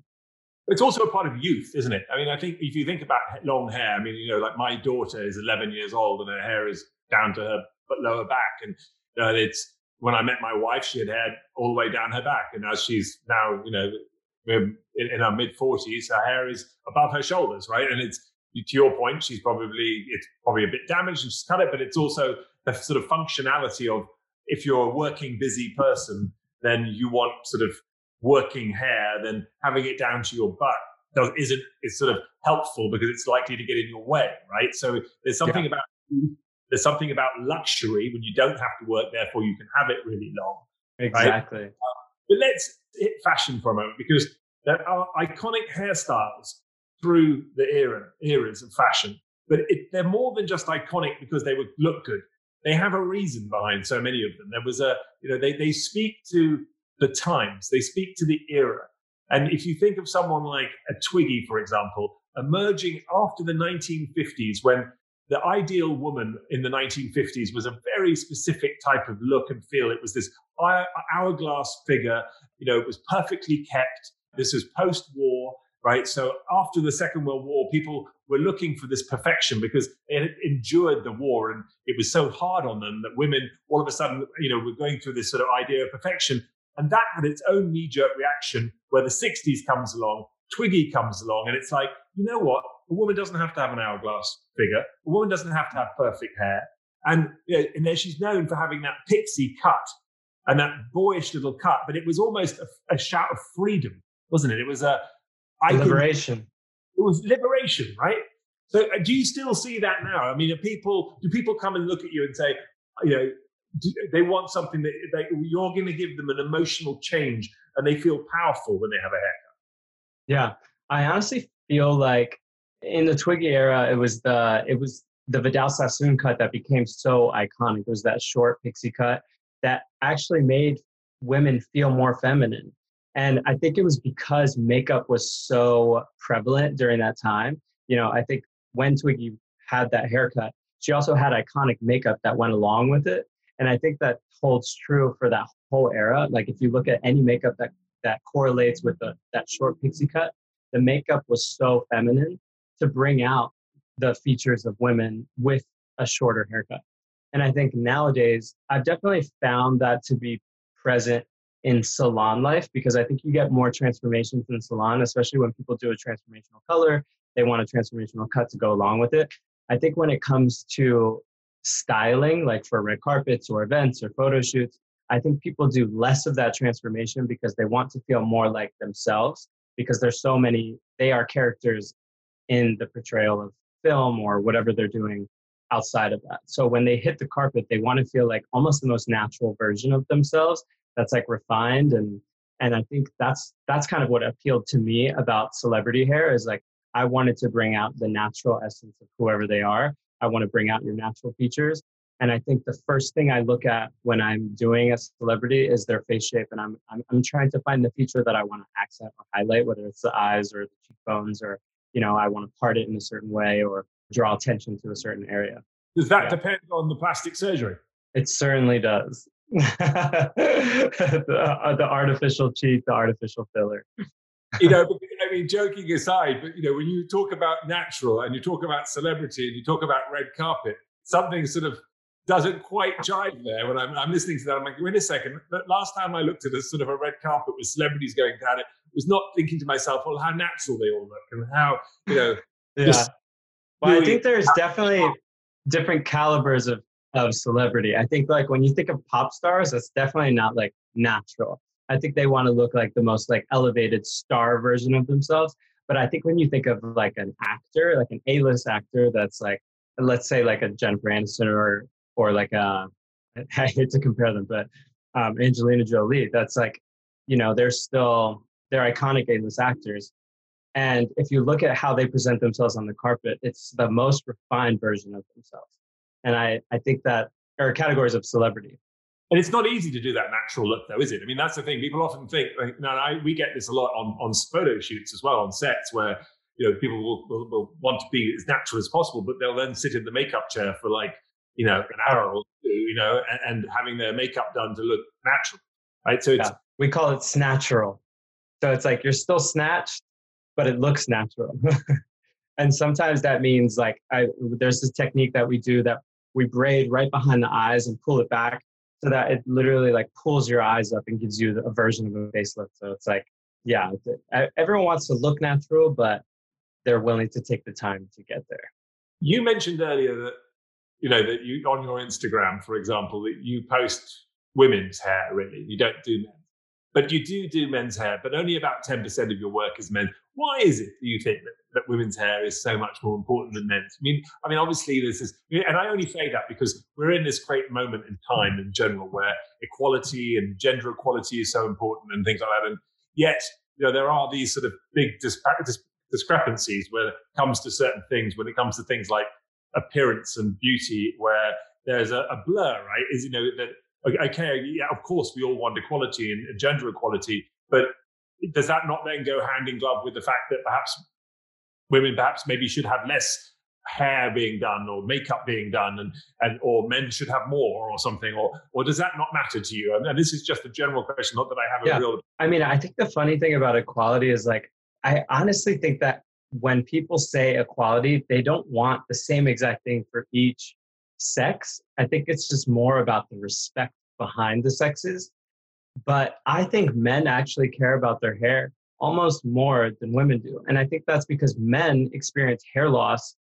it's also a part of youth, isn't it? I mean, I think if you think about long hair, I mean, you know, like my daughter is 11 years old and her hair is down to her lower back. And uh, it's when I met my wife, she had hair all the way down her back, and as she's now, you know, in, in her mid forties, her hair is above her shoulders, right? And it's to your point, she's probably it's probably a bit damaged. She's cut it, but it's also the sort of functionality of if you're a working, busy person, then you want sort of working hair. Then having it down to your butt does, isn't is sort of helpful because it's likely to get in your way, right? So there's something yeah. about there's something about luxury when you don't have to work, therefore you can have it really long. Exactly. Right? but let's hit fashion for a moment because there are iconic hairstyles through the era eras of fashion. but it, they're more than just iconic because they would look good. They have a reason behind so many of them. There was a, you know, they, they speak to the times, they speak to the era. And if you think of someone like a Twiggy, for example, emerging after the 1950s when the ideal woman in the 1950s was a very specific type of look and feel. It was this hourglass figure, you know, it was perfectly kept. This was post war, right? So after the Second World War, people were looking for this perfection because they had endured the war and it was so hard on them that women all of a sudden, you know, were going through this sort of idea of perfection. And that had its own knee jerk reaction where the 60s comes along, Twiggy comes along, and it's like, you know what? A woman doesn't have to have an hourglass figure. A woman doesn't have to have perfect hair. And, you know, and then she's known for having that pixie cut and that boyish little cut, but it was almost a, a shout of freedom, wasn't it? It was a I liberation. Can, it was liberation, right? So, uh, do you still see that now? I mean, people do people come and look at you and say, you know, do, they want something that they, you're going to give them an emotional change, and they feel powerful when they have a haircut. Yeah, I honestly feel like in the Twiggy era, it was the it was the Vidal Sassoon cut that became so iconic. It was that short pixie cut that actually made women feel more feminine. And I think it was because makeup was so prevalent during that time. You know, I think when Twiggy had that haircut, she also had iconic makeup that went along with it. And I think that holds true for that whole era. Like if you look at any makeup that that correlates with the, that short pixie cut, the makeup was so feminine to bring out the features of women with a shorter haircut. And I think nowadays, I've definitely found that to be present in salon life because I think you get more transformations in salon, especially when people do a transformational color, they want a transformational cut to go along with it. I think when it comes to styling, like for red carpets or events or photo shoots, I think people do less of that transformation because they want to feel more like themselves because there's so many, they are characters in the portrayal of film or whatever they're doing outside of that. So when they hit the carpet, they want to feel like almost the most natural version of themselves that's like refined and and I think that's that's kind of what appealed to me about celebrity hair is like I wanted to bring out the natural essence of whoever they are. I want to bring out your natural features. And I think the first thing I look at when I'm doing a celebrity is their face shape. And I'm, I'm, I'm trying to find the feature that I want to accent or highlight, whether it's the eyes or the cheekbones or you know, I want to part it in a certain way or draw attention to a certain area. Does that yeah. depend on the plastic surgery? It certainly does. the, uh, the artificial cheek, the artificial filler. you know, I mean, joking aside, but you know, when you talk about natural and you talk about celebrity and you talk about red carpet, something sort of doesn't quite jive there. When I'm, I'm listening to that, I'm like, wait a second. Last time I looked at a sort of a red carpet with celebrities going down it, was not thinking to myself, well, how natural they all look and how, you know. yeah. Well, I think there's definitely different calibers of, of celebrity. I think like when you think of pop stars, that's definitely not like natural. I think they want to look like the most like elevated star version of themselves. But I think when you think of like an actor, like an A-list actor that's like, let's say like a Jennifer Aniston or or like a, I hate to compare them, but um, Angelina Jolie, that's like, you know, they're still they're iconic A-list actors. And if you look at how they present themselves on the carpet, it's the most refined version of themselves. And I, I think that are categories of celebrity. And it's not easy to do that natural look, though, is it? I mean, that's the thing. People often think, like, now I, we get this a lot on, on photo shoots as well, on sets, where you know people will, will, will, want to be as natural as possible, but they'll then sit in the makeup chair for like you know an hour or two, you know, and, and having their makeup done to look natural, right? So it's yeah. we call it snatchural. So it's like you're still snatched, but it looks natural. and sometimes that means like I, there's this technique that we do that we braid right behind the eyes and pull it back so that it literally like pulls your eyes up and gives you a version of a facelift. So it's like, yeah, everyone wants to look natural, but they're willing to take the time to get there. You mentioned earlier that you know that you on your Instagram, for example, that you post women's hair. Really, you don't do men. But you do do men's hair, but only about 10% of your work is men. Why is it, do you think, that, that women's hair is so much more important than men's? I mean, I mean, obviously this is, and I only say that because we're in this great moment in time in general where equality and gender equality is so important and things like that. And yet, you know, there are these sort of big disparities, discrepancies when it comes to certain things, when it comes to things like appearance and beauty, where there's a, a blur, right? Is you know that okay, yeah, of course we all want equality and gender equality, but does that not then go hand in glove with the fact that perhaps women perhaps maybe should have less hair being done or makeup being done and, and or men should have more or something or or does that not matter to you and, and this is just a general question not that i have a Yeah. real I mean, I think the funny thing about equality is like, I honestly think that when people say equality, they don't want the same exact thing for each sex. I think it's just more about the respect behind the sexes. But I think men actually care about their hair almost more than women do. And I think that's because men experience hair loss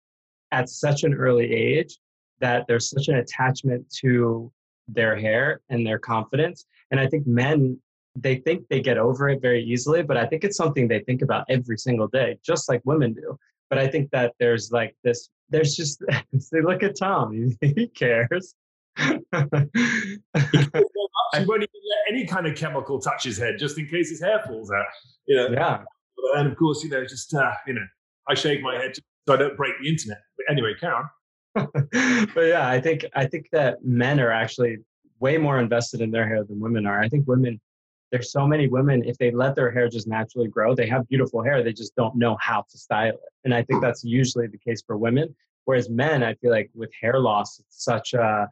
at such an early age that there's such an attachment to their hair and their confidence. And I think men they think they get over it very easily, but I think it's something they think about every single day, just like women do. But I think that there's like this, there's just, see, look at Tom, he, cares. he won't even let any kind of chemical touch his head just in case his hair falls out you know yeah, and of course you know just uh, you know i shave my head so i don't break the internet but anyway karen but yeah, I think I think that men are actually way more invested in their hair than women are. I think women, there's so many women, if they let their hair just naturally grow, they have beautiful hair. They just don't know how to style it. And I think that's usually the case for women. Whereas men, I feel like with hair loss, it's such a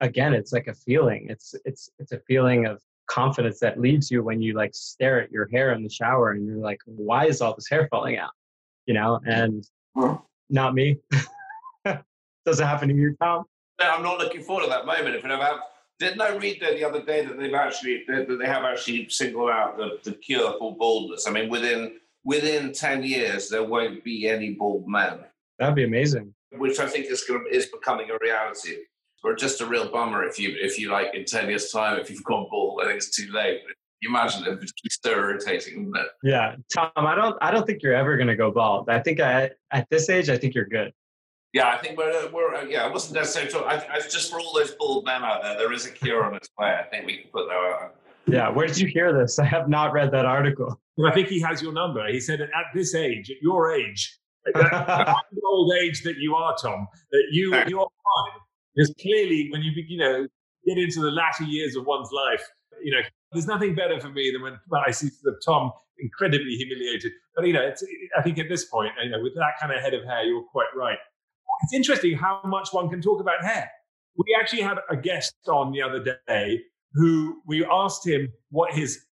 again, it's like a feeling. It's it's it's a feeling of confidence that leaves you when you like stare at your hair in the shower and you're like, why is all this hair falling out? You know, and hmm. not me. Does it happen to you, Tom? No, I'm not looking forward to that moment. If it ever happens. Didn't I read that the other day that they've actually that they have actually singled out the, the cure for baldness? I mean, within within ten years, there won't be any bald men, That'd be amazing. which I think is is becoming a reality. Or just a real bummer if you if you like in ten years' time if you've gone bald. I think it's too late. You imagine it would be so irritating, wouldn't it? Yeah, Tom, I don't I don't think you're ever gonna go bald. I think I at this age I think you're good. Yeah, I think we're, we're uh, yeah, I wasn't necessarily talking. I, I, just for all those bald men out there, there is a cure on its way. I think we can put that out. Yeah, where did you hear this? I have not read that article. Well, I think he has your number. He said, at this age, at your age, at old age that you are, Tom, that you you're fine. Because clearly, when you be- you know get into the latter years of one's life, you know, there's nothing better for me than when, when I see sort of Tom incredibly humiliated. But you know, it's, I think at this point, you know, with that kind of head of hair, you're quite right. It's interesting how much one can talk about hair. We actually had a guest on the other day who we asked him what his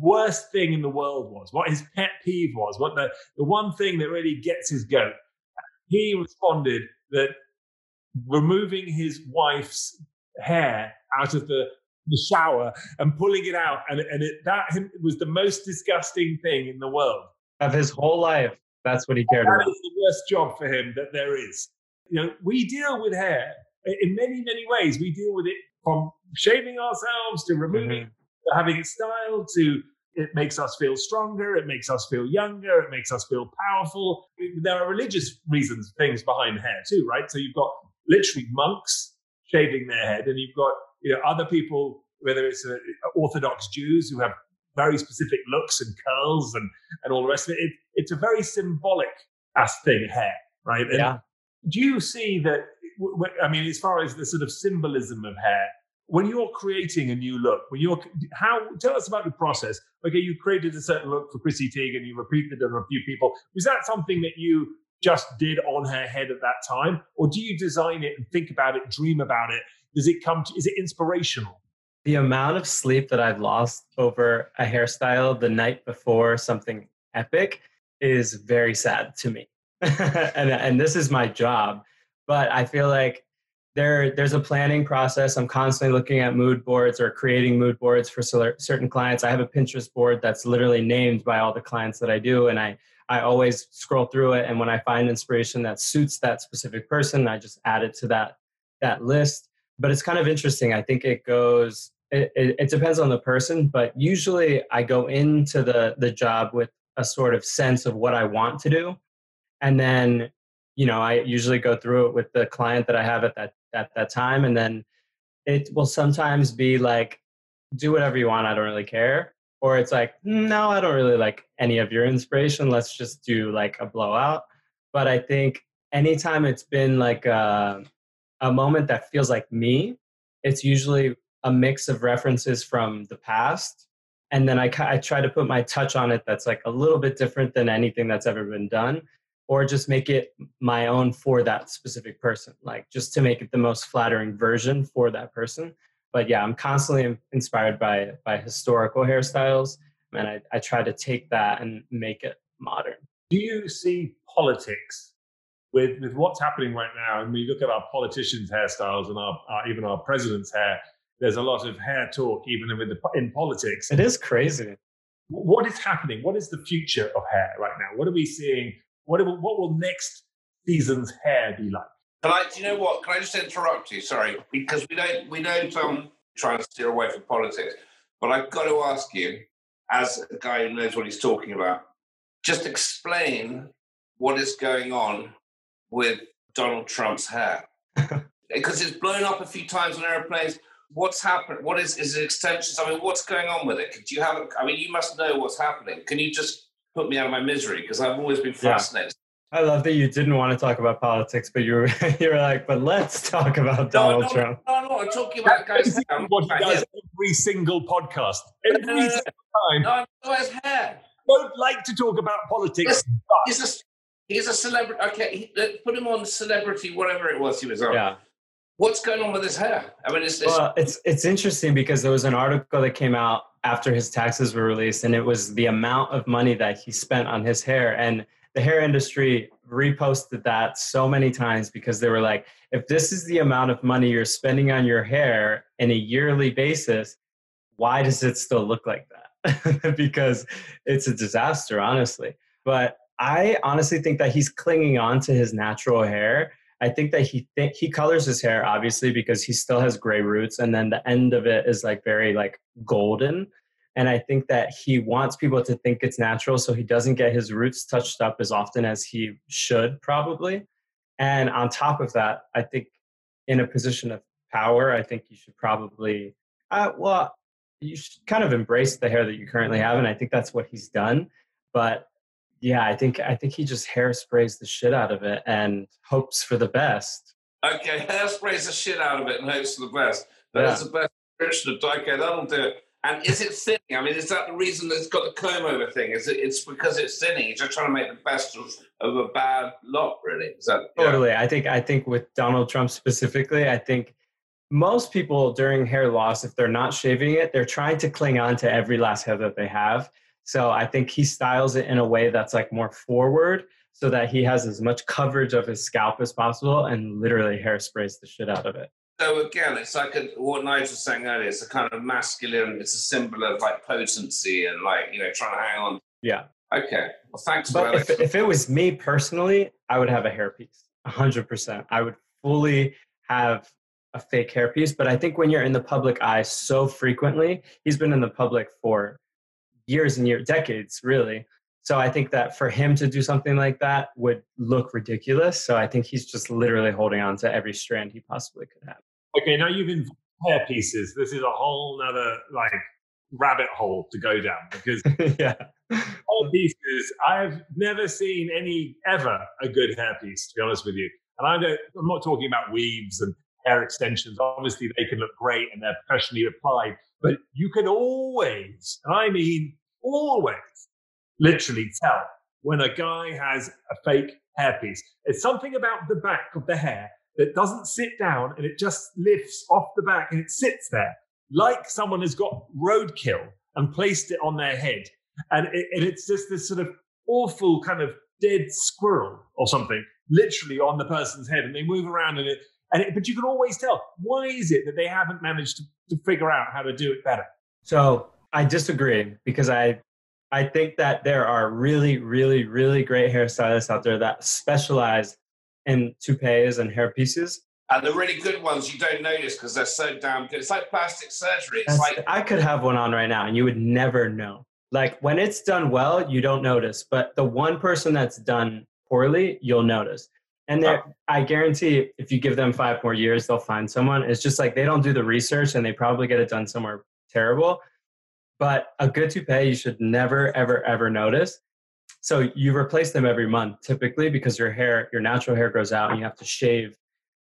worst thing in the world was, what his pet peeve was, what the, the one thing that really gets his goat. He responded that removing his wife's hair out of the, the shower and pulling it out, and, and it, that was the most disgusting thing in the world. of his whole life, that's what he cared That about. is the worst job for him that there is. You know, we deal with hair in many, many ways. We deal with it from shaving ourselves to removing, to having it styled, to it makes us feel stronger, it makes us feel younger, it makes us feel powerful. There are religious reasons, things behind hair too, right? So you've got literally monks shaving their head, and you've got you know other people, whether it's uh, Orthodox Jews who have very specific looks and curls and and all the rest of it. it it's a very symbolic as thing, hair, right? And Yeah. Do you see that? I mean, as far as the sort of symbolism of hair, when you're creating a new look, when you're how tell us about the process. Okay, you created a certain look for Chrissy Teigen, you repeated it on a few people. Was that something that you just did on her head at that time, or do you design it and think about it, dream about it? Does it come? To, is it inspirational? The amount of sleep that I've lost over a hairstyle the night before something epic is very sad to me. and and this is my job, but I feel like there there's a planning process. I'm constantly looking at mood boards or creating mood boards for certain clients. I have a Pinterest board that's literally named by all the clients that I do, and I I always scroll through it. And when I find inspiration that suits that specific person, I just add it to that that list. But it's kind of interesting. I think it goes. It, it, it depends on the person, but usually I go into the the job with a sort of sense of what I want to do, and then you know I usually go through it with the client that I have at that at that time, and then it will sometimes be like, do whatever you want. I don't really care. or it's like, no, I don't really like any of your inspiration. Let's just do like a blowout. But I think anytime it's been like a, a moment that feels like me, it's usually a mix of references from the past. And then I, I try to put my touch on it that's like a little bit different than anything that's ever been done, or just make it my own for that specific person, like just to make it the most flattering version for that person but yeah, I'm constantly inspired by by historical hairstyles, and I, I try to take that and make it modern. Do you see politics with with what's happening right now? And we look at our politicians' hairstyles and our, our even our president's hair. There's a lot of hair talk even with the, in politics. It is crazy. What is happening? What is the future of hair right now? What are we seeing? What, what will next season's hair be like? Can I? Do you know what? Can I just interrupt you? Sorry, because we don't we don't um try and steer away from politics, but I've got to ask you, as a guy who knows what he's talking about, just explain what is going on with Donald Trump's hair because it's blown up a few times on airplanes. What's happened? What is is it extensions? I mean, what's going on with it? Do you have? I mean, you must know what's happening. Can you just put me out of my misery? Because I've always been fascinated. I love that you didn't want to talk about politics, but you were you were like, but let's talk about Donald no, no, Trump. No, no, I'm talking about guys. what he does every single podcast, uh, every single time. No, no, his hair. Don't like to talk about politics. He's a he's a celebrity. Okay, he, uh, put him on celebrity, whatever it was he was on. Yeah. What's going on with his hair? I mean, it's, it's well, it's it's interesting because there was an article that came out after his taxes were released, and it was the amount of money that he spent on his hair and the hair industry reposted that so many times because they were like, if this is the amount of money you're spending on your hair in a yearly basis, why does it still look like that? because it's a disaster, honestly. But I honestly think that he's clinging on to his natural hair. I think that he th- he colors his hair obviously because he still has gray roots, and then the end of it is like very like golden. And I think that he wants people to think it's natural so he doesn't get his roots touched up as often as he should, probably. And on top of that, I think in a position of power, I think you should probably, uh, well, you should kind of embrace the hair that you currently have. And I think that's what he's done. But yeah, I think I think he just hairsprays the shit out of it and hopes for the best. Okay, hairsprays the shit out of it and hopes for the best. That's yeah. the best description of Okay, that'll do it. And is it thinning? I mean, is that the reason that it's got the comb over thing? Is it? It's because it's thinning. You're just trying to make the best of, of a bad lot, really. Is that totally? Yeah. I think. I think with Donald Trump specifically, I think most people during hair loss, if they're not shaving it, they're trying to cling on to every last hair that they have. So I think he styles it in a way that's like more forward, so that he has as much coverage of his scalp as possible, and literally hairsprays the shit out of it. So again, it's like a, what Nigel was saying earlier. It's a kind of masculine. It's a symbol of like potency and like you know trying to hang on. Yeah. Okay. Well, thanks. But if, if it was me personally, I would have a hairpiece. hundred percent. I would fully have a fake hairpiece. But I think when you're in the public eye so frequently, he's been in the public for years and years, decades, really. So I think that for him to do something like that would look ridiculous. So I think he's just literally holding on to every strand he possibly could have. Okay, now you've involved hair pieces. This is a whole nother like rabbit hole to go down because yeah, hair pieces. I've never seen any ever a good hair piece. To be honest with you, and I don't. I'm not talking about weaves and hair extensions. Obviously, they can look great and they're professionally applied, but you can always, and I mean always, literally tell when a guy has a fake hairpiece. It's something about the back of the hair that doesn't sit down and it just lifts off the back and it sits there like someone has got roadkill and placed it on their head. And, it, and it's just this sort of awful kind of dead squirrel or something literally on the person's head and they move around and it, and it, but you can always tell why is it that they haven't managed to, to figure out how to do it better so i disagree because i i think that there are really really really great hairstylists out there that specialize in toupees and hair pieces. And the really good ones you don't notice because they're so damn good. It's like plastic surgery. It's like I could have one on right now and you would never know. Like when it's done well, you don't notice, but the one person that's done poorly, you'll notice. And oh. I guarantee if you give them five more years, they'll find someone. It's just like they don't do the research and they probably get it done somewhere terrible. But a good toupee, you should never, ever, ever notice. So you replace them every month typically because your hair, your natural hair grows out and you have to shave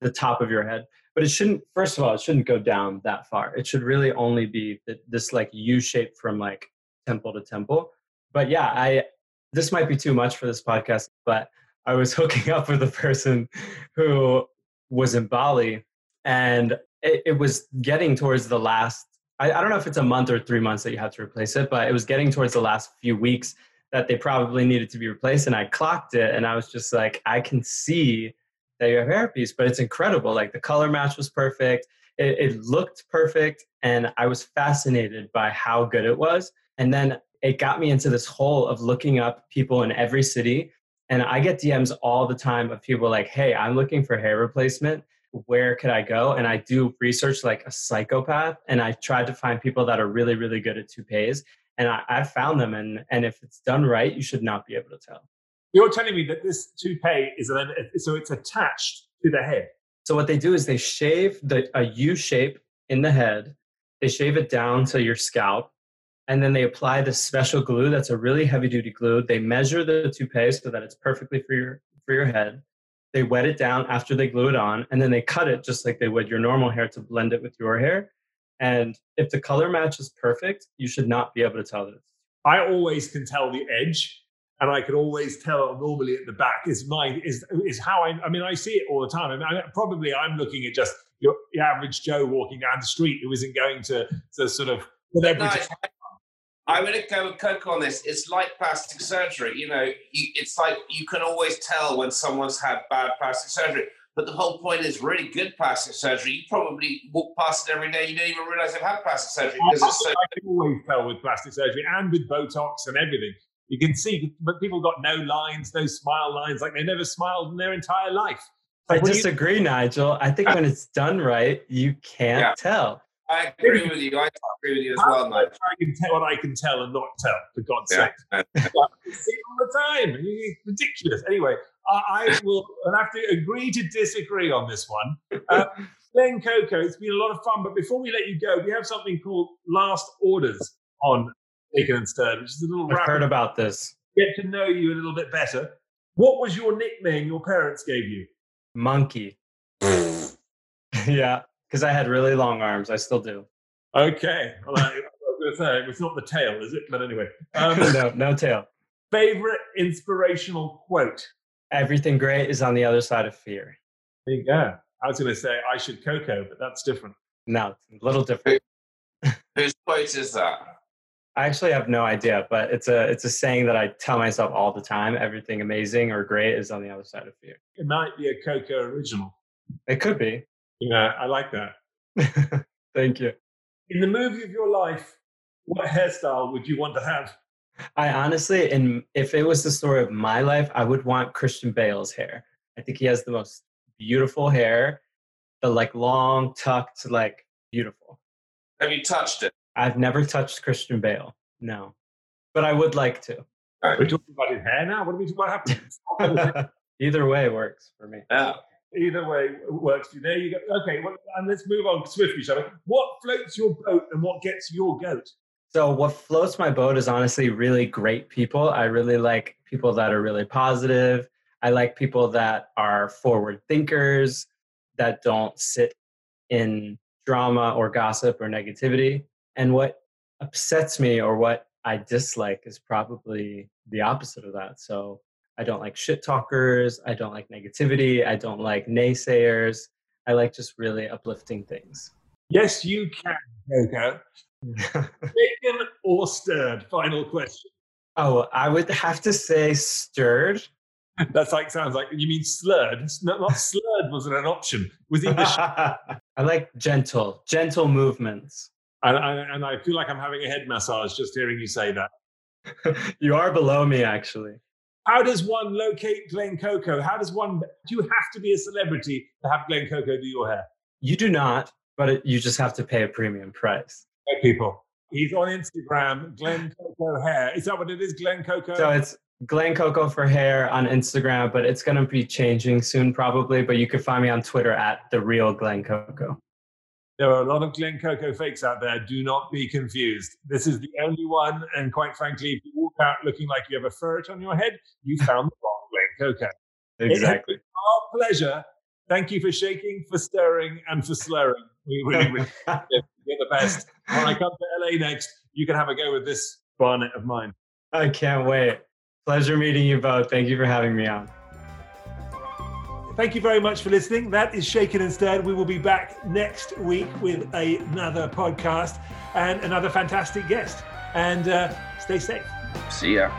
the top of your head. But it shouldn't, first of all, it shouldn't go down that far. It should really only be this like U shape from like temple to temple. But yeah, I, this might be too much for this podcast, but I was hooking up with a person who was in Bali and it, it was getting towards the last I, I, don't know if it's a month or three months that you have to replace it, but it was getting towards the last few weeks that they probably needed to be replaced. And I clocked it and I was just like, I can see that you have hairpiece, but it's incredible. Like the color match was perfect. It, it looked perfect. And I was fascinated by how good it was. And then it got me into this hole of looking up people in every city. And I get DMs all the time of people like, hey, I'm looking for hair replacement where could I go? And I do research like a psychopath and I try to find people that are really, really good at toupees. And I, I found them and and if it's done right, you should not be able to tell. You're telling me that this toupee is so it's attached to the head. So what they do is they shave the a U shape in the head, they shave it down to your scalp, and then they apply this special glue that's a really heavy duty glue. They measure the toupee so that it's perfectly for your for your head they wet it down after they glue it on, and then they cut it just like they would your normal hair to blend it with your hair. And if the color match is perfect, you should not be able to tell this. I always can tell the edge, and I can always tell normally at the back is my is is how I. I mean, I see it all the time. I mean, I, probably I'm looking at just your, your, average Joe walking down the street who isn't going to to sort of celebrity. No, I'm going to go with Coco on this. It's like plastic surgery. You know, you, it's like you can always tell when someone's had bad plastic surgery. But the whole point is really good plastic surgery. You probably walk past it every day. You don't even realize they've had plastic surgery because I, it's so. I can always tell with plastic surgery and with Botox and everything. You can see, but people got no lines, no smile lines, like they never smiled in their entire life. Like I disagree, you... Nigel. I think when it's done right, you can't yeah. tell. I agree with you. I agree with you as well, mate. I can tell what I can tell and not tell, for God's yeah. sake. see all the time. It's ridiculous. Anyway, I, I will have to agree to disagree on this one. Uh, Glen Coco, it's been a lot of fun, but before we let you go, we have something called Last Orders on Shaken and Stirred, which is a little. I've heard about this. Get to know you a little bit better. What was your nickname your parents gave you? Monkey. yeah because I had really long arms. I still do. Okay. Well, I, I was going to say it's not the tail, is it? But anyway, um, no, no tail. Favorite inspirational quote? Everything great is on the other side of fear. There you go. I was going to say I should Coco, but that's different. No, a little different. Whose quote is that? I actually have no idea, but it's a it's a saying that I tell myself all the time. Everything amazing or great is on the other side of fear. It might be a Coco original. It could be. Yeah, I like that. Thank you. In the movie of your life, what hairstyle would you want to have? I honestly, and if it was the story of my life, I would want Christian Bale's hair. I think he has the most beautiful hair, the like long tucked, like beautiful. Have you touched it? I've never touched Christian Bale. No, but I would like to. Right. We're talking about his hair now. What do we? What happened? Either way works for me. Yeah either way works for you. There you go. Okay, well, and let's move on swiftly, shall we? What floats your boat and what gets your goat? So, what floats my boat is honestly really great people. I really like people that are really positive. I like people that are forward thinkers, that don't sit in drama or gossip or negativity. And what upsets me or what I dislike is probably the opposite of that. So, I don't like shit talkers. I don't like negativity. I don't like naysayers. I like just really uplifting things. Yes, you can, Coco. Shaken or stirred? Final question. Oh, I would have to say stirred. That's like sounds like you mean slurred. Not, not slurred wasn't an option. Was English. I like gentle, gentle movements. And, and I feel like I'm having a head massage just hearing you say that. you are below me, actually. How does one locate Glen Coco? How does one, do you have to be a celebrity to have Glen Coco do your hair? You do not, but it, you just have to pay a premium price. Hey, people. He's on Instagram, Glen Coco Hair. Is that what it is, Glen Coco? So it's Glen Coco for hair on Instagram, but it's going to be changing soon probably. But you can find me on Twitter at the real Glen Coco. There are a lot of Glen Coco fakes out there. Do not be confused. This is the only one. And quite frankly, if you walk out looking like you have a ferret on your head, you found the wrong Glen Coco. Exactly. Our pleasure. Thank you for shaking, for stirring, and for slurring. We really, really you're the best. When I come to LA next, you can have a go with this barnet of mine. I can't wait. Pleasure meeting you both. Thank you for having me on. Thank you very much for listening. That is Shaken and Stirred. We will be back next week with another podcast and another fantastic guest. And uh, stay safe. See ya.